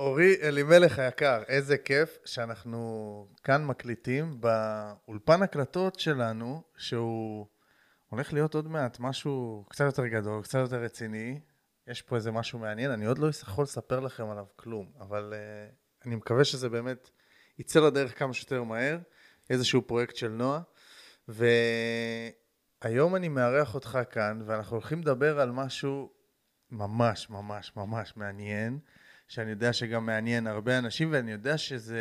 אורי אלימלך היקר, איזה כיף שאנחנו כאן מקליטים באולפן הקלטות שלנו, שהוא הולך להיות עוד מעט משהו קצת יותר גדול, קצת יותר רציני. יש פה איזה משהו מעניין, אני עוד לא יכול לספר לכם עליו כלום, אבל uh, אני מקווה שזה באמת יצא לדרך כמה שיותר מהר, איזשהו פרויקט של נועה. והיום אני מארח אותך כאן, ואנחנו הולכים לדבר על משהו ממש ממש ממש מעניין. שאני יודע שגם מעניין הרבה אנשים, ואני יודע שזה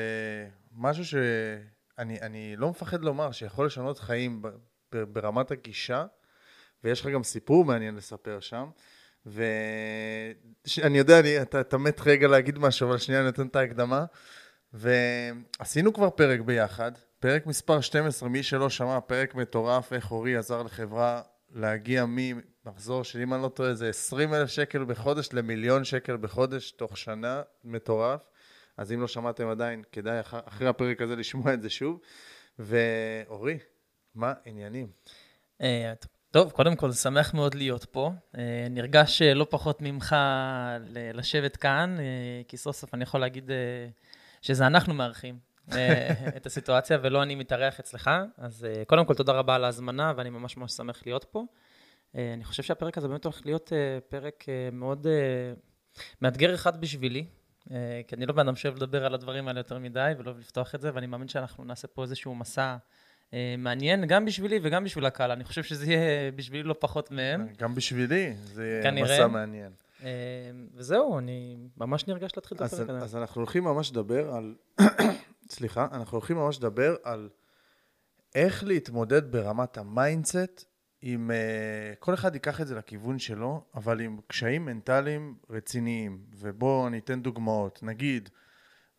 משהו שאני אני לא מפחד לומר, שיכול לשנות חיים ברמת הגישה, ויש לך גם סיפור מעניין לספר שם. ואני יודע, אני, אתה, אתה מת רגע להגיד משהו, אבל שנייה אני נותן את ההקדמה. ועשינו כבר פרק ביחד, פרק מספר 12, מי שלא שמע, פרק מטורף, איך אורי עזר לחברה להגיע ממחזור של, אם אני לא טועה, זה 20 אלף שקל בחודש למיליון שקל בחודש תוך שנה, מטורף. אז אם לא שמעתם עדיין, כדאי אחרי, הפרק הזה לשמוע את זה שוב. ואורי, מה עניינים? אה, טוב, קודם כל, שמח מאוד להיות פה. אה, נרגש אה, לא פחות ממך לשבת כאן, כי סוף סוף אני יכול להגיד שזה אנחנו מארחים. אה, את הסיטואציה, ולא אני מתארח אצלך. אז אה, קודם כל, תודה רבה על ההזמנה, ואני ממש ממש שמח להיות פה. אה, אני חושב שהפרק הזה באמת הולך להיות פרק מאוד מאתגר אחד בשבילי, כי אני לא בן אדם שאוהב לדבר על הדברים האלה יותר מדי, ולא לפתוח את זה, ואני מאמין שאנחנו נעשה פה איזשהו מסע מעניין, גם בשבילי וגם בשביל הקהל. אני חושב שזה יהיה בשבילי לא פחות מהם. גם בשבילי, זה יהיה כנראה. מסע מעניין. וזהו, אני ממש נרגש להתחיל את הפרק הזה. אז אנחנו הולכים ממש לדבר על סליחה, אנחנו הולכים ממש לדבר על איך להתמודד ברמת ה mindset עם, uh, כל אחד ייקח את זה לכיוון שלו, אבל עם קשיים מנטליים רציניים. ובואו אני אתן דוגמאות. נגיד,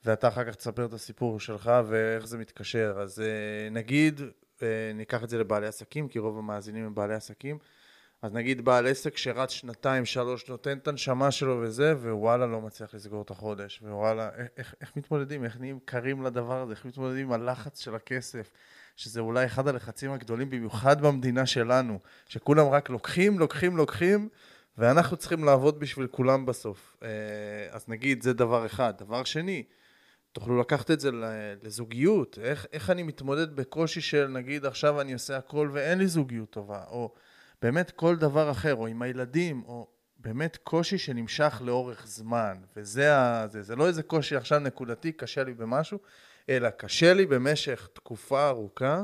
ואתה אחר כך תספר את הסיפור שלך ואיך זה מתקשר. אז uh, נגיד, uh, ניקח את זה לבעלי עסקים, כי רוב המאזינים הם בעלי עסקים. אז נגיד בעל עסק שרץ שנתיים, שלוש, נותן את הנשמה שלו וזה, וואלה לא מצליח לסגור את החודש, וואלה, איך, איך, איך מתמודדים, איך נהיים קרים לדבר הזה, איך מתמודדים עם הלחץ של הכסף, שזה אולי אחד הלחצים הגדולים במיוחד במדינה שלנו, שכולם רק לוקחים, לוקחים, לוקחים, ואנחנו צריכים לעבוד בשביל כולם בסוף. אה, אז נגיד, זה דבר אחד. דבר שני, תוכלו לקחת את זה לזוגיות, איך, איך אני מתמודד בקושי של נגיד עכשיו אני עושה הכל ואין לי זוגיות טובה, או באמת כל דבר אחר, או עם הילדים, או באמת קושי שנמשך לאורך זמן, וזה ה... זה, זה לא איזה קושי עכשיו נקודתי, קשה לי במשהו, אלא קשה לי במשך תקופה ארוכה,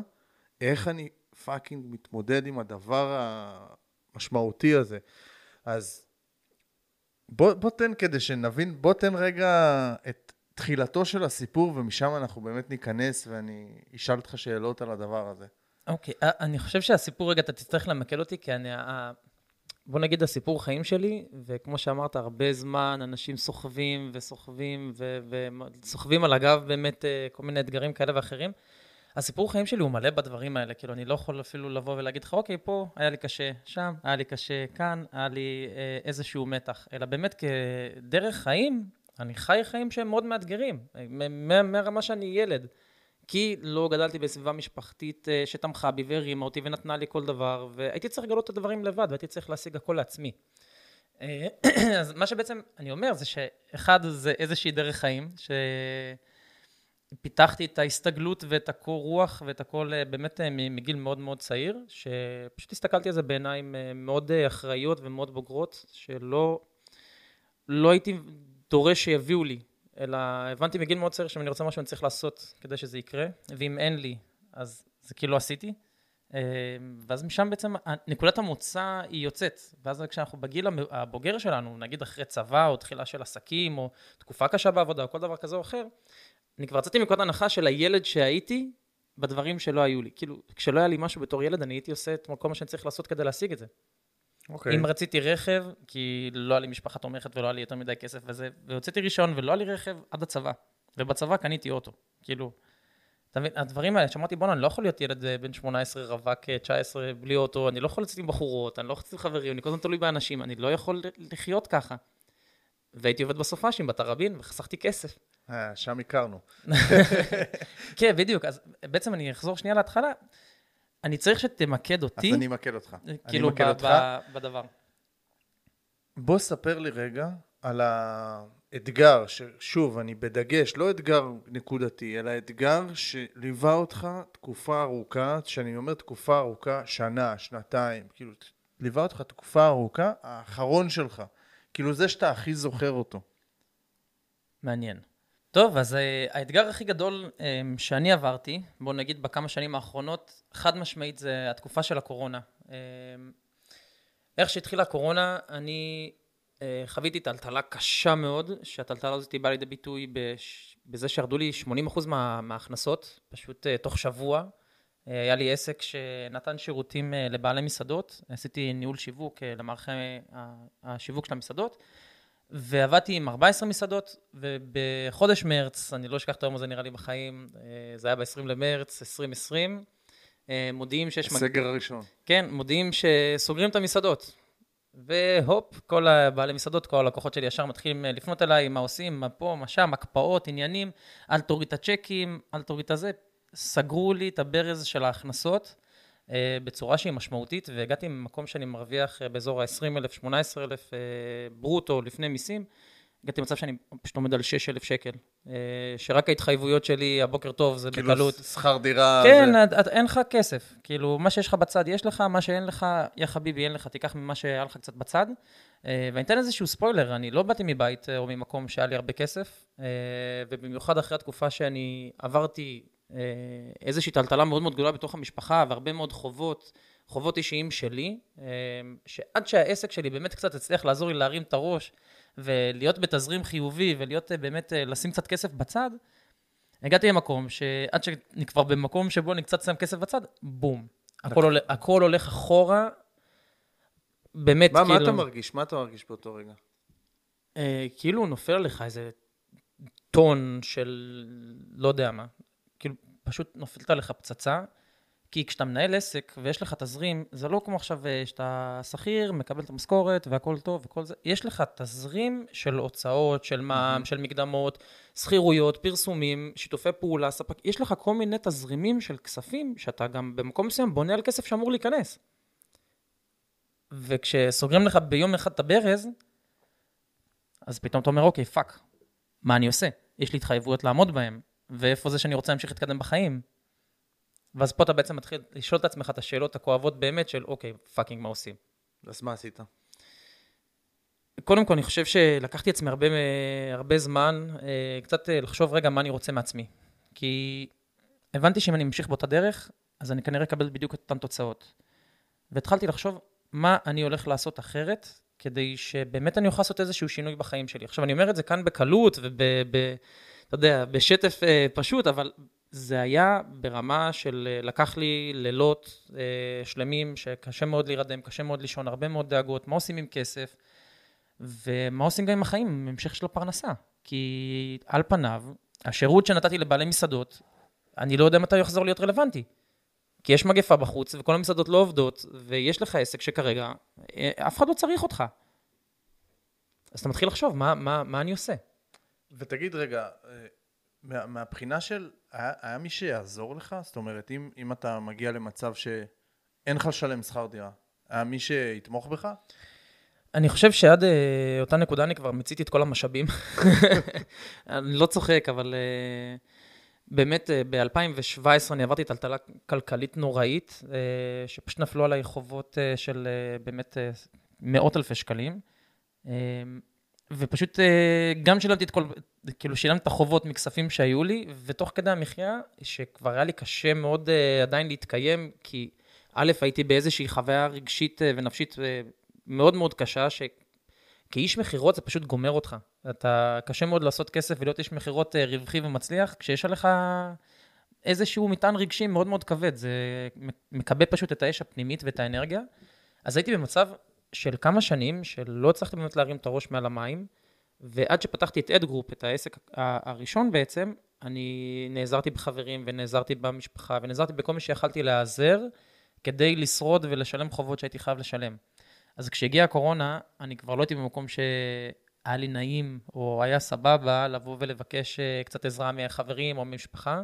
איך אני פאקינג מתמודד עם הדבר המשמעותי הזה. אז בוא, בוא תן כדי שנבין, בוא תן רגע את תחילתו של הסיפור, ומשם אנחנו באמת ניכנס ואני אשאל אותך שאלות על הדבר הזה. אוקיי, okay, אה, אני חושב שהסיפור, רגע, אתה תצטרך למקד אותי, כי אני, בוא נגיד הסיפור חיים שלי, וכמו שאמרת, הרבה זמן אנשים סוחבים וסוחבים וסוחבים על הגב באמת אה, כל מיני אתגרים כאלה ואחרים. הסיפור חיים שלי הוא מלא בדברים האלה, כאילו אני לא יכול אפילו לבוא ולהגיד לך, אוקיי, פה היה לי קשה, שם היה לי קשה, כאן היה לי אה, איזשהו מתח, אלא באמת כדרך חיים, אני חי חיים שהם מאוד מאתגרים, מהרמה שאני ילד. כי לא גדלתי בסביבה משפחתית אה, שתמכה בי והרימה אותי ונתנה לי כל דבר, והייתי צריך לגלות את הדברים לבד, והייתי צריך להשיג הכל לעצמי. אה, אז מה שבעצם אני אומר זה שאחד זה איזושהי דרך חיים, שפיתחתי את ההסתגלות ואת הקור רוח ואת הכל אה, באמת מגיל מאוד מאוד צעיר, שפשוט הסתכלתי על זה בעיניים מאוד אחראיות ומאוד בוגרות, שלא לא הייתי דורש שיביאו לי אלא הבנתי מגיל מאוד צעיר שאם אני רוצה משהו אני צריך לעשות כדי שזה יקרה, ואם אין לי, אז זה כאילו עשיתי. אה, ואז משם בעצם נקודת המוצא היא יוצאת, ואז כשאנחנו בגיל הבוגר שלנו, נגיד אחרי צבא או תחילה של עסקים או תקופה קשה בעבודה או כל דבר כזה או אחר, אני כבר יצאתי מנקודת הנחה של הילד שהייתי בדברים שלא היו לי. כאילו, כשלא היה לי משהו בתור ילד, אני הייתי עושה את כל מה שאני צריך לעשות כדי להשיג את זה. Okay. אוקיי. אם רציתי רכב, כי לא היה לי משפחה תומכת ולא היה לי יותר מדי כסף וזה, והוצאתי רישיון ולא היה לי רכב עד הצבא. ובצבא קניתי אוטו. כאילו, אתה מבין, הדברים האלה, שאמרתי, בואנה, אני לא יכול להיות ילד אה, בן 18, רווק 19, אה, בלי אוטו, אני לא יכול לצאת עם בחורות, אני לא יכול לצאת עם חברים, אני כל הזמן תלוי באנשים, אני לא יכול לחיות ככה. והייתי עובד בסופאשים, בתראבין, וחסכתי כסף. אה, שם הכרנו. כן, בדיוק. אז בעצם אני אחזור שנייה להתחלה. אני צריך שתמקד אותי. אז אני אמקד אותך. כאילו, אני ב- אותך. ב- בדבר. בוא ספר לי רגע על ה... אתגר, ששוב, אני בדגש, לא אתגר נקודתי, אלא אתגר שליווה אותך תקופה ארוכה, שאני אומר תקופה ארוכה, שנה, שנתיים, כאילו, ליווה אותך תקופה ארוכה, האחרון שלך. כאילו, זה שאתה הכי זוכר אותו. מעניין. טוב, אז uh, האתגר הכי גדול um, שאני עברתי, בואו נגיד בכמה שנים האחרונות, חד משמעית זה התקופה של הקורונה. Um, איך שהתחילה הקורונה, אני uh, חוויתי טלטלה קשה מאוד, שהטלטלה הזאת באה לידי ביטוי בש... בזה שירדו לי 80% מה... מההכנסות, פשוט uh, תוך שבוע. Uh, היה לי עסק שנתן שירותים uh, לבעלי מסעדות, עשיתי ניהול שיווק uh, למערכי השיווק של המסעדות. ועבדתי עם 14 מסעדות, ובחודש מרץ, אני לא אשכח את היום הזה נראה לי בחיים, אה, זה היה ב-20 למרץ 2020, אה, מודיעים שיש... הסגר מג... הראשון. כן, מודיעים שסוגרים את המסעדות. והופ, כל הבעלי מסעדות, כל הלקוחות שלי ישר מתחילים אה, לפנות אליי, מה עושים, מה פה, מה שם, הקפאות, עניינים, אל תוריד את הצ'קים, אל תוריד את הזה. סגרו לי את הברז של ההכנסות. אה, בצורה שהיא משמעותית, והגעתי ממקום שאני מרוויח אה, באזור ה-20,000, 18,000 אה, ברוטו לפני מיסים, הגעתי למצב שאני פשוט עומד על 6,000 שקל. שרק ההתחייבויות שלי, הבוקר טוב, זה כאילו בקלות. כאילו שכר דירה. כן, זה... את, אין לך כסף. כאילו, מה שיש לך בצד יש לך, מה שאין לך, יא חביבי, אין לך, תיקח ממה שהיה לך קצת בצד. ואני אתן איזשהו ספוילר, אני לא באתי מבית או ממקום שהיה לי הרבה כסף, ובמיוחד אחרי התקופה שאני עברתי איזושהי טלטלה מאוד מאוד גדולה בתוך המשפחה והרבה מאוד חובות, חובות אישיים שלי, אה, שעד שהעסק שלי באמת קצת הצליח לעזור לי להרים את הראש ולהיות בתזרים חיובי ולהיות אה, באמת, לשים קצת כסף בצד, הגעתי למקום שעד שאני כבר במקום שבו אני קצת שם כסף בצד, בום. הכל, הולך, הכל הולך אחורה, באמת, מה, כאילו... מה אתה מרגיש? מה אתה מרגיש באותו רגע? אה, כאילו נופל עליך איזה טון של לא יודע מה. פשוט נופלת עליך פצצה, כי כשאתה מנהל עסק ויש לך תזרים, זה לא כמו עכשיו אה, שאתה שכיר, מקבל את המשכורת והכל טוב וכל זה, יש לך תזרים של הוצאות, של מע"מ, mm-hmm. של מקדמות, שכירויות, פרסומים, שיתופי פעולה, ספק, יש לך כל מיני תזרימים של כספים, שאתה גם במקום מסוים בונה על כסף שאמור להיכנס. וכשסוגרים לך ביום אחד את הברז, אז פתאום אתה אומר, אוקיי, fuck, מה אני עושה? יש לי התחייבויות לעמוד בהן. ואיפה זה שאני רוצה להמשיך להתקדם בחיים. ואז פה אתה בעצם מתחיל לשאול את עצמך את השאלות הכואבות באמת של אוקיי, fucking, מה עושים? אז מה עשית? קודם כל, אני חושב שלקחתי עצמי הרבה, הרבה זמן, אה, קצת אה, לחשוב רגע מה אני רוצה מעצמי. כי הבנתי שאם אני אמשיך באותה דרך, אז אני כנראה אקבל בדיוק את אותן תוצאות. והתחלתי לחשוב מה אני הולך לעשות אחרת, כדי שבאמת אני אוכל לעשות איזשהו שינוי בחיים שלי. עכשיו, אני אומר את זה כאן בקלות וב... אתה יודע, בשטף אה, פשוט, אבל זה היה ברמה של אה, לקח לי לילות אה, שלמים שקשה מאוד להירדם, קשה מאוד לישון, הרבה מאוד דאגות, מה עושים עם כסף, ומה עושים גם עם החיים, עם המשך של הפרנסה. כי על פניו, השירות שנתתי לבעלי מסעדות, אני לא יודע מתי הוא יחזור להיות רלוונטי. כי יש מגפה בחוץ, וכל המסעדות לא עובדות, ויש לך עסק שכרגע, אה, אף אחד לא צריך אותך. אז אתה מתחיל לחשוב, מה, מה, מה אני עושה? ותגיד רגע, אה, מה, מהבחינה של, היה, היה מי שיעזור לך? זאת אומרת, אם, אם אתה מגיע למצב שאין לך לשלם שכר דירה, היה מי שיתמוך בך? אני חושב שעד uh, אותה נקודה אני כבר מיציתי את כל המשאבים. אני לא צוחק, אבל uh, באמת uh, ב-2017 אני עברתי טלטלה כלכלית נוראית, uh, שפשוט נפלו עליי חובות uh, של uh, באמת uh, מאות אלפי שקלים. Uh, ופשוט אה, גם שילמתי את כל, כאילו שילמתי את החובות מכספים שהיו לי, ותוך כדי המחיה, שכבר היה לי קשה מאוד אה, עדיין להתקיים, כי א', הייתי באיזושהי חוויה רגשית אה, ונפשית מאוד מאוד קשה, שכאיש מכירות זה פשוט גומר אותך. אתה, קשה מאוד לעשות כסף ולהיות איש מכירות רווחי ומצליח, כשיש עליך איזשהו מטען רגשי מאוד מאוד כבד, זה מכבה פשוט את האש הפנימית ואת האנרגיה. אז הייתי במצב של כמה שנים שלא הצלחתי באמת להרים את הראש מעל המים, ועד שפתחתי את אדגרופ, את העסק הראשון בעצם, אני נעזרתי בחברים ונעזרתי במשפחה ונעזרתי בכל מי שיכלתי להיעזר כדי לשרוד ולשלם חובות שהייתי חייב לשלם. אז כשהגיעה הקורונה, אני כבר לא הייתי במקום שהיה לי נעים או היה סבבה לבוא ולבקש אה, קצת עזרה מהחברים או ממשפחה,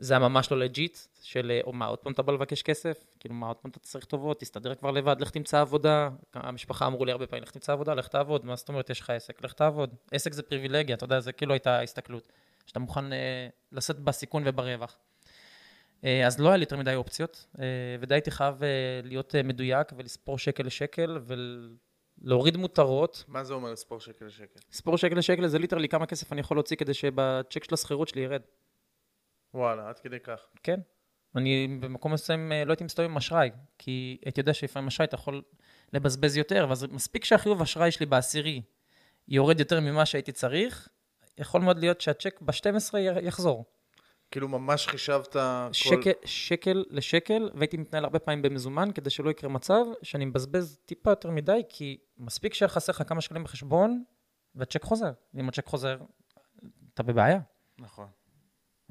זה היה ממש לא לג'יט, של אה, או מה, עוד פעם אתה בא לבקש כסף? כאילו, מה, עוד פעם אתה צריך טובות? תסתדר כבר לבד, לך תמצא עבודה. המשפחה אמרו לי הרבה פעמים, לך תמצא עבודה, לך תעבוד. מה זאת אומרת, יש לך עסק? לך תעבוד. עסק זה פריבילגיה, אתה יודע, זה כאילו הייתה הסתכלות. שאתה מוכן אה, לשאת בסיכון וברווח. אה, אז לא היה לי יותר מדי אופציות, אה, ודי הייתי חייב אה, להיות אה, מדויק ולספור שקל לשקל ולהוריד מותרות. מה זה אומר לספור שקל לשקל? לספור שקל לשקל זה ליטרלי כמה כסף אני יכול להוציא כדי שבצ'ק של השכירות שלי ירד. וואלה, עד כדי כך. כן. אני במקום מסוים אה, לא הייתי מסתובב עם אשראי, כי הייתי יודע שלפעמים אשראי אתה יכול לבזבז יותר, ואז מספיק שהחיוב אשראי שלי בעשירי יורד יותר ממה שהייתי צריך, יכול מאוד להיות שהצ'ק ב-12 יחזור. כאילו ממש חישבת כל... שקל, שקל לשקל, והייתי מתנהל הרבה פעמים במזומן, כדי שלא יקרה מצב שאני מבזבז טיפה יותר מדי, כי מספיק שחסר לך כמה שקלים בחשבון, והצ'ק חוזר. ואם הצ'ק חוזר, אתה בבעיה. נכון.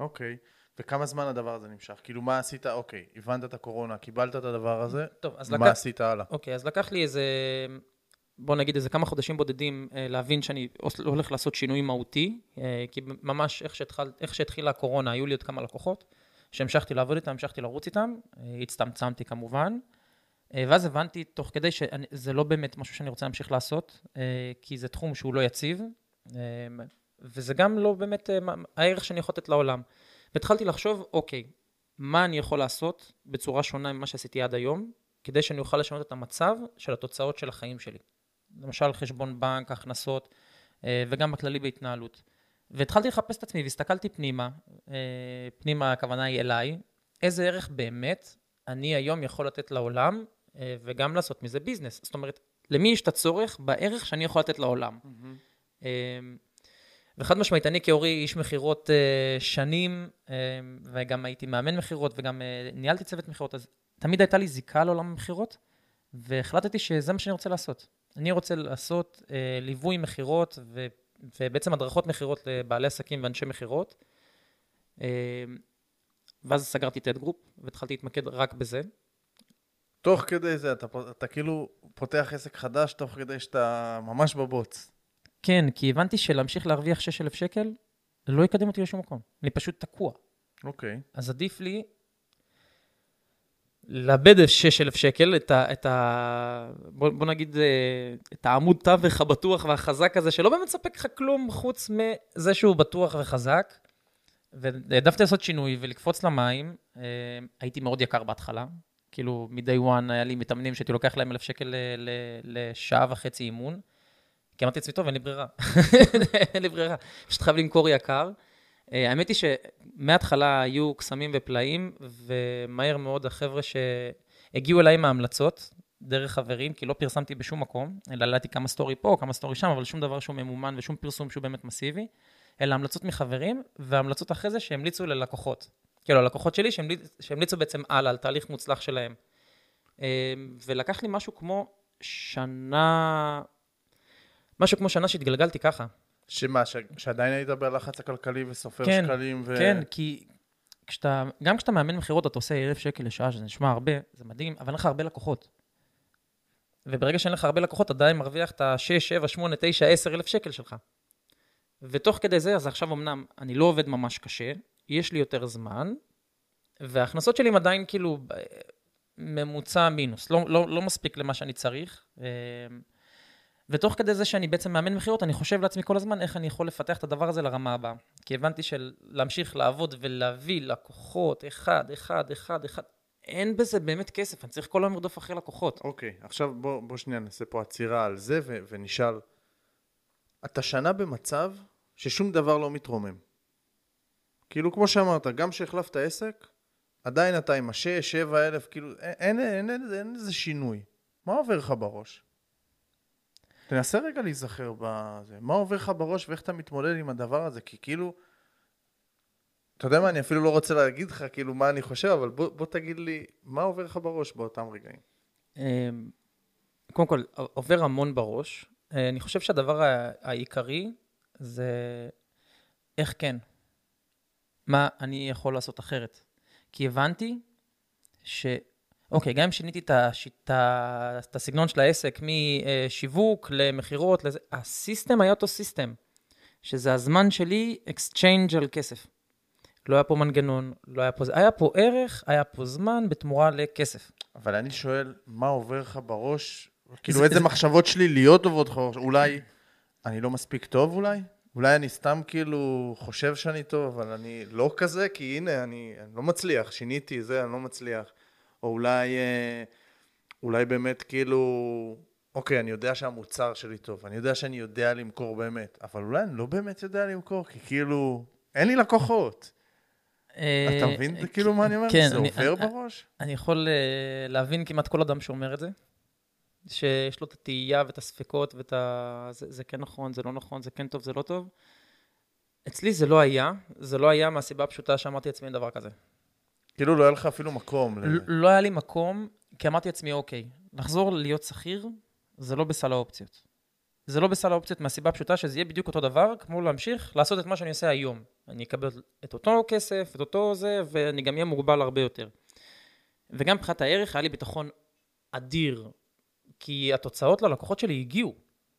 אוקיי. וכמה זמן הדבר הזה נמשך? כאילו, מה עשית? אוקיי, הבנת את הקורונה, קיבלת את הדבר הזה, טוב, אז מה לקח... עשית הלאה? אוקיי, אז לקח לי איזה, בוא נגיד איזה כמה חודשים בודדים אה, להבין שאני הולך לעשות שינוי מהותי, אה, כי ממש איך, שהתחל, איך שהתחילה הקורונה, היו לי עוד כמה לקוחות, שהמשכתי לעבוד איתם, המשכתי לרוץ איתם, אה, הצטמצמתי כמובן, ואז הבנתי תוך כדי שזה לא באמת משהו שאני רוצה להמשיך לעשות, כי זה תחום שהוא לא יציב, וזה גם לא באמת אה, הערך שאני יכול לתת לעולם. והתחלתי לחשוב, אוקיי, מה אני יכול לעשות בצורה שונה ממה שעשיתי עד היום, כדי שאני אוכל לשנות את המצב של התוצאות של החיים שלי. למשל חשבון בנק, הכנסות, אה, וגם בכללי בהתנהלות. והתחלתי לחפש את עצמי והסתכלתי פנימה, אה, פנימה הכוונה היא אליי, איזה ערך באמת אני היום יכול לתת לעולם, וגם לעשות מזה ביזנס. זאת אומרת, למי יש את הצורך בערך שאני יכול לתת לעולם. אה, וחד משמעית, אני כאורי איש מכירות אה, שנים, אה, וגם הייתי מאמן מכירות, וגם אה, ניהלתי צוות מכירות, אז תמיד הייתה לי זיקה לעולם המכירות, והחלטתי שזה מה שאני רוצה לעשות. אני רוצה לעשות אה, ליווי מכירות, ובעצם הדרכות מכירות לבעלי עסקים ואנשי מכירות. אה, ואז סגרתי את אדגרופ, והתחלתי להתמקד רק בזה. תוך כדי זה, אתה, אתה כאילו פותח עסק חדש תוך כדי שאתה ממש בבוץ. כן, כי הבנתי שלהמשיך להרוויח 6,000 שקל, לא יקדם אותי לשום מקום. אני פשוט תקוע. אוקיי. אז עדיף לי לאבד 6,000 שקל, את ה... את ה בוא, בוא נגיד, אה, את העמוד תווך הבטוח והחזק הזה, שלא באמת מספק לך כלום חוץ מזה שהוא בטוח וחזק. והעדפתי לעשות שינוי ולקפוץ למים. אה, הייתי מאוד יקר בהתחלה. כאילו, מ-day one היה לי מתאמנים שהייתי לוקח להם 1,000 שקל ל- לשעה וחצי אימון. כי אמרתי לעצמי, טוב, אין לי ברירה. אין לי ברירה, פשוט חייב למכור יקר. אה, האמת היא שמההתחלה היו קסמים ופלאים, ומהר מאוד החבר'ה שהגיעו אליי עם ההמלצות, דרך חברים, כי לא פרסמתי בשום מקום, אלא העליתי כמה story פה, כמה story שם, אבל שום דבר שהוא ממומן ושום פרסום שהוא באמת מסיבי, אלא המלצות מחברים, והמלצות אחרי זה שהמליצו ללקוחות. כאילו, הלקוחות שלי שהמליצ, שהמליצו בעצם הלאה, על תהליך מוצלח שלהם. אה, ולקח לי משהו כמו שנה, משהו כמו שנה שהתגלגלתי ככה. שמה, ש... שעדיין היית בלחץ הכלכלי וסופר כן, שקלים ו... כן, כי כשאתה, גם כשאתה מאמן מכירות, אתה עושה 1,000 שקל לשעה, שזה נשמע הרבה, זה מדהים, אבל אין לך הרבה לקוחות. וברגע שאין לך הרבה לקוחות, אתה עדיין מרוויח את ה-6, 7, 8, 9, 10 אלף שקל שלך. ותוך כדי זה, אז עכשיו אמנם אני לא עובד ממש קשה, יש לי יותר זמן, וההכנסות שלי הם עדיין כאילו ב- ממוצע מינוס, לא, לא, לא מספיק למה שאני צריך. ותוך כדי זה שאני בעצם מאמן מכירות, אני חושב לעצמי כל הזמן איך אני יכול לפתח את הדבר הזה לרמה הבאה. כי הבנתי שלהמשיך לעבוד ולהביא לקוחות אחד, אחד, אחד, אחד, אין בזה באמת כסף, אני צריך כל היום לרדוף אחרי לקוחות. אוקיי, עכשיו בוא, בוא שנייה נעשה פה עצירה על זה ו- ונשאל. אתה שנה במצב ששום דבר לא מתרומם. כאילו, כמו שאמרת, גם שהחלפת עסק, עדיין אתה עם השש, שבע אלף, כאילו, אין, אין, אין, אין, אין איזה שינוי. מה עובר לך בראש? תנסה רגע להיזכר בזה. מה עובר לך בראש ואיך אתה מתמודד עם הדבר הזה? כי כאילו, אתה יודע מה, אני אפילו לא רוצה להגיד לך כאילו מה אני חושב, אבל בוא, בוא תגיד לי, מה עובר לך בראש באותם רגעים? אמ, קודם כל, עובר המון בראש. אה, אני חושב שהדבר העיקרי זה איך כן. מה אני יכול לעשות אחרת. כי הבנתי ש... אוקיי, גם אם שיניתי את, השיטה, את הסגנון של העסק משיווק למכירות, לזה, ה system היה אותו system, שזה הזמן שלי exchange על כסף. לא היה פה מנגנון, לא היה פה זה. היה פה ערך, היה פה זמן בתמורה לכסף. אבל אני שואל, מה עובר לך בראש? כאילו, זה- איזה זה- מחשבות שליליות עוברות לך? אולי אני לא מספיק טוב אולי? אולי אני סתם כאילו חושב שאני טוב, אבל אני לא כזה, כי הנה, אני, אני לא מצליח, שיניתי זה, אני לא מצליח. או אולי, אה, אולי באמת כאילו, אוקיי, אני יודע שהמוצר שלי טוב, אני יודע שאני יודע למכור באמת, אבל אולי אני לא באמת יודע למכור, כי כאילו, אין לי לקוחות. אתה מבין אה, כאילו מה אני אומר? כן, זה אני- עובר אני- בראש? אני יכול אה, להבין כמעט כל אדם שאומר את זה, שיש לו את התהייה ואת הספקות ואת ה... זה, זה כן נכון, זה לא נכון, זה כן טוב, זה לא טוב. אצלי זה לא היה, זה לא היה מהסיבה הפשוטה שאמרתי לעצמי דבר כזה. כאילו לא היה לך אפילו מקום. ל- לא היה לי מקום, כי אמרתי לעצמי, אוקיי, לחזור להיות שכיר, זה לא בסל האופציות. זה לא בסל האופציות מהסיבה הפשוטה שזה יהיה בדיוק אותו דבר, כמו להמשיך לעשות את מה שאני עושה היום. אני אקבל את אותו כסף, את אותו זה, ואני גם אהיה מוגבל הרבה יותר. וגם מבחינת הערך, היה לי ביטחון אדיר, כי התוצאות ללקוחות שלי הגיעו.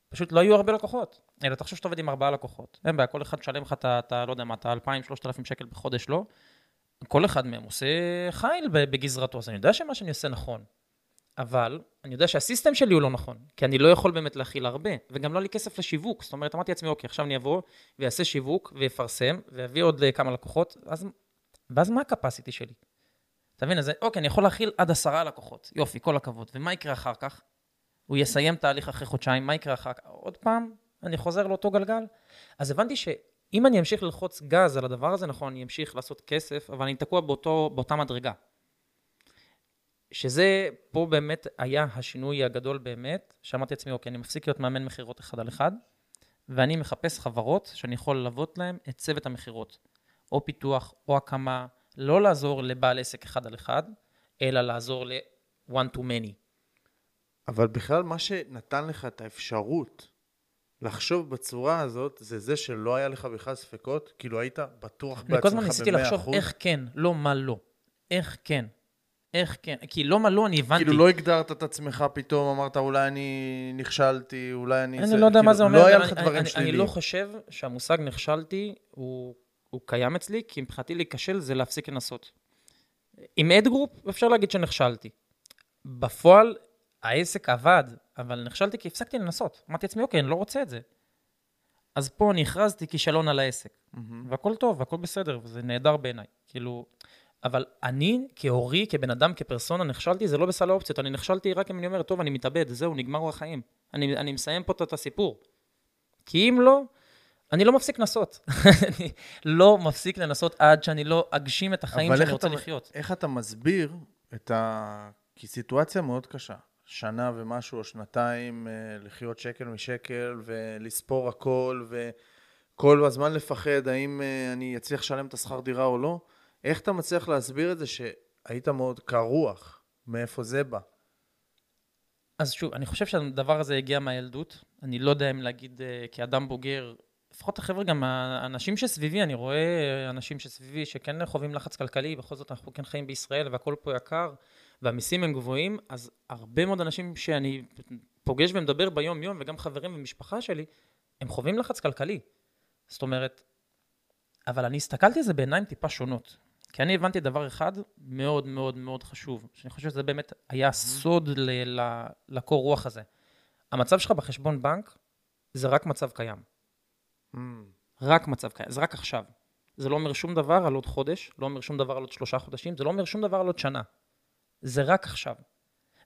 פשוט לא היו הרבה לקוחות. אלא תחשוב שאתה עובד עם ארבעה לקוחות. אין בעיה, כל אחד משלם לך. את ה- לא יודע מה, את ה-2,000-3,000 שקל בחודש, לא? כל אחד מהם עושה חיל בגזרתו, אז אני יודע שמה שאני עושה נכון. אבל אני יודע שהסיסטם שלי הוא לא נכון, כי אני לא יכול באמת להכיל הרבה, וגם לא היה לי כסף לשיווק. זאת אומרת, אמרתי לעצמי, אוקיי, עכשיו אני אבוא ויעשה שיווק, ויפרסם, ויביא עוד אה, כמה לקוחות, אז, ואז מה הקפסיטי שלי? אתה מבין? אז אוקיי, אני יכול להכיל עד עשרה לקוחות, יופי, כל הכבוד. ומה יקרה אחר כך? הוא יסיים תהליך אחרי חודשיים, מה יקרה אחר כך? עוד פעם, אני חוזר לאותו גלגל. אז הבנתי שאם אני אמשיך ללחוץ גז על הדבר הזה, נכון, אני אמשיך לעשות כסף, אבל אני תקוע באותו, באותה מדרגה. שזה, פה באמת היה השינוי הגדול באמת, שאמרתי לעצמי, אוקיי, אני מפסיק להיות מאמן מכירות אחד על אחד, ואני מחפש חברות שאני יכול ללוות להן את צוות המכירות, או פיתוח, או הקמה, לא לעזור לבעל עסק אחד על אחד, אלא לעזור ל-one to many. אבל בכלל מה שנתן לך את האפשרות לחשוב בצורה הזאת, זה זה שלא היה לך בכלל ספקות? כאילו היית בטוח בעצמך ב-100%? אני כל הזמן ניסיתי לחשוב איך כן, לא מה לא. איך כן. איך כן. כי לא מה לא, אני הבנתי. כאילו לא הגדרת את עצמך פתאום, אמרת אולי אני נכשלתי, אולי אני... אני לא יודע מה זה אומר. לא היה לך דברים שליליים. אני לא חושב שהמושג נכשלתי הוא הוא קיים אצלי, כי מבחינתי להיכשל זה להפסיק לנסות. עם אדגרופ אפשר להגיד שנכשלתי. בפועל העסק עבד, אבל נכשלתי כי הפסקתי לנסות. אמרתי לעצמי, אוקיי, אני לא רוצה את זה. אז פה אני הכרזתי כישלון על העסק. מהמם. והכל טוב, והכל בסדר, וזה נהדר בעיניי. כאילו, אבל אני, כהורי, כבן אדם, כפרסונה, נכשלתי, זה לא בסל האופציות. אני נכשלתי רק אם אני אומר, טוב, אני מתאבד, זהו, נגמר החיים. אני, אני מסיים פה את- הסיפור. כי אם לא, אני לא מפסיק לנסות. אני לא מפסיק לנסות עד שאני לא אגשים את החיים אבל שאני רוצה אתה- לחיות. איך אתה מסביר את ה... כי סיטואציה מאוד קשה. שנה ומשהו או שנתיים אה, לחיות שקל משקל ולספור הכל וכל הזמן לפחד האם אה, אני אצליח לשלם את השכר דירה או לא. איך אתה מצליח להסביר את זה שהיית מאוד קר רוח? מאיפה זה בא? אז שוב, אני חושב שהדבר הזה הגיע מהילדות. אני לא יודע אם להגיד אה, כאדם בוגר, לפחות החבר'ה, גם האנשים שסביבי, אני רואה אנשים שסביבי שכן חווים לחץ כלכלי, בכל זאת אנחנו כן חיים בישראל והכל פה יקר, והמיסים הם גבוהים, אז הרבה מאוד אנשים שאני פוגש ומדבר ביום-יום, וגם חברים ומשפחה שלי, הם חווים לחץ כלכלי. זאת אומרת, אבל אני הסתכלתי על זה בעיניים טיפה שונות. כי אני הבנתי דבר אחד מאוד מאוד מאוד חשוב, שאני חושב שזה באמת היה סוד ל- ל- לקור רוח הזה. המצב שלך בחשבון בנק זה רק מצב קיים. Mm, רק מצב קיים, זה רק עכשיו. זה לא אומר שום דבר על עוד חודש, לא אומר שום דבר על עוד שלושה חודשים, זה לא אומר שום דבר על עוד שנה. זה רק עכשיו.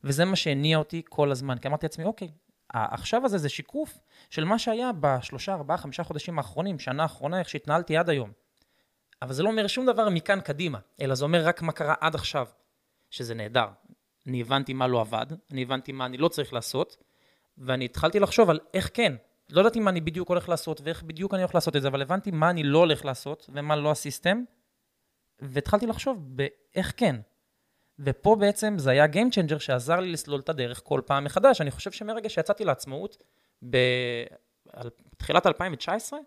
וזה מה שהניע אותי כל הזמן, כי אמרתי לעצמי, אוקיי, העכשיו הזה זה שיקוף של מה שהיה בשלושה, ארבעה, חמישה חודשים האחרונים, שנה האחרונה, איך שהתנהלתי עד היום. אבל זה לא אומר שום דבר מכאן קדימה, אלא זה אומר רק מה קרה עד עכשיו, שזה נהדר. אני הבנתי מה לא עבד, אני הבנתי מה אני לא צריך לעשות, ואני התחלתי לחשוב על איך כן. לא ידעתי מה אני בדיוק הולך לעשות ואיך בדיוק אני הולך לעשות את זה, אבל הבנתי מה אני לא הולך לעשות ומה לא הסיסטם, והתחלתי לחשוב באיך כן. ופה בעצם זה היה Game Changer שעזר לי לסלול את הדרך כל פעם מחדש. אני חושב שמרגע שיצאתי לעצמאות, בתחילת 2019,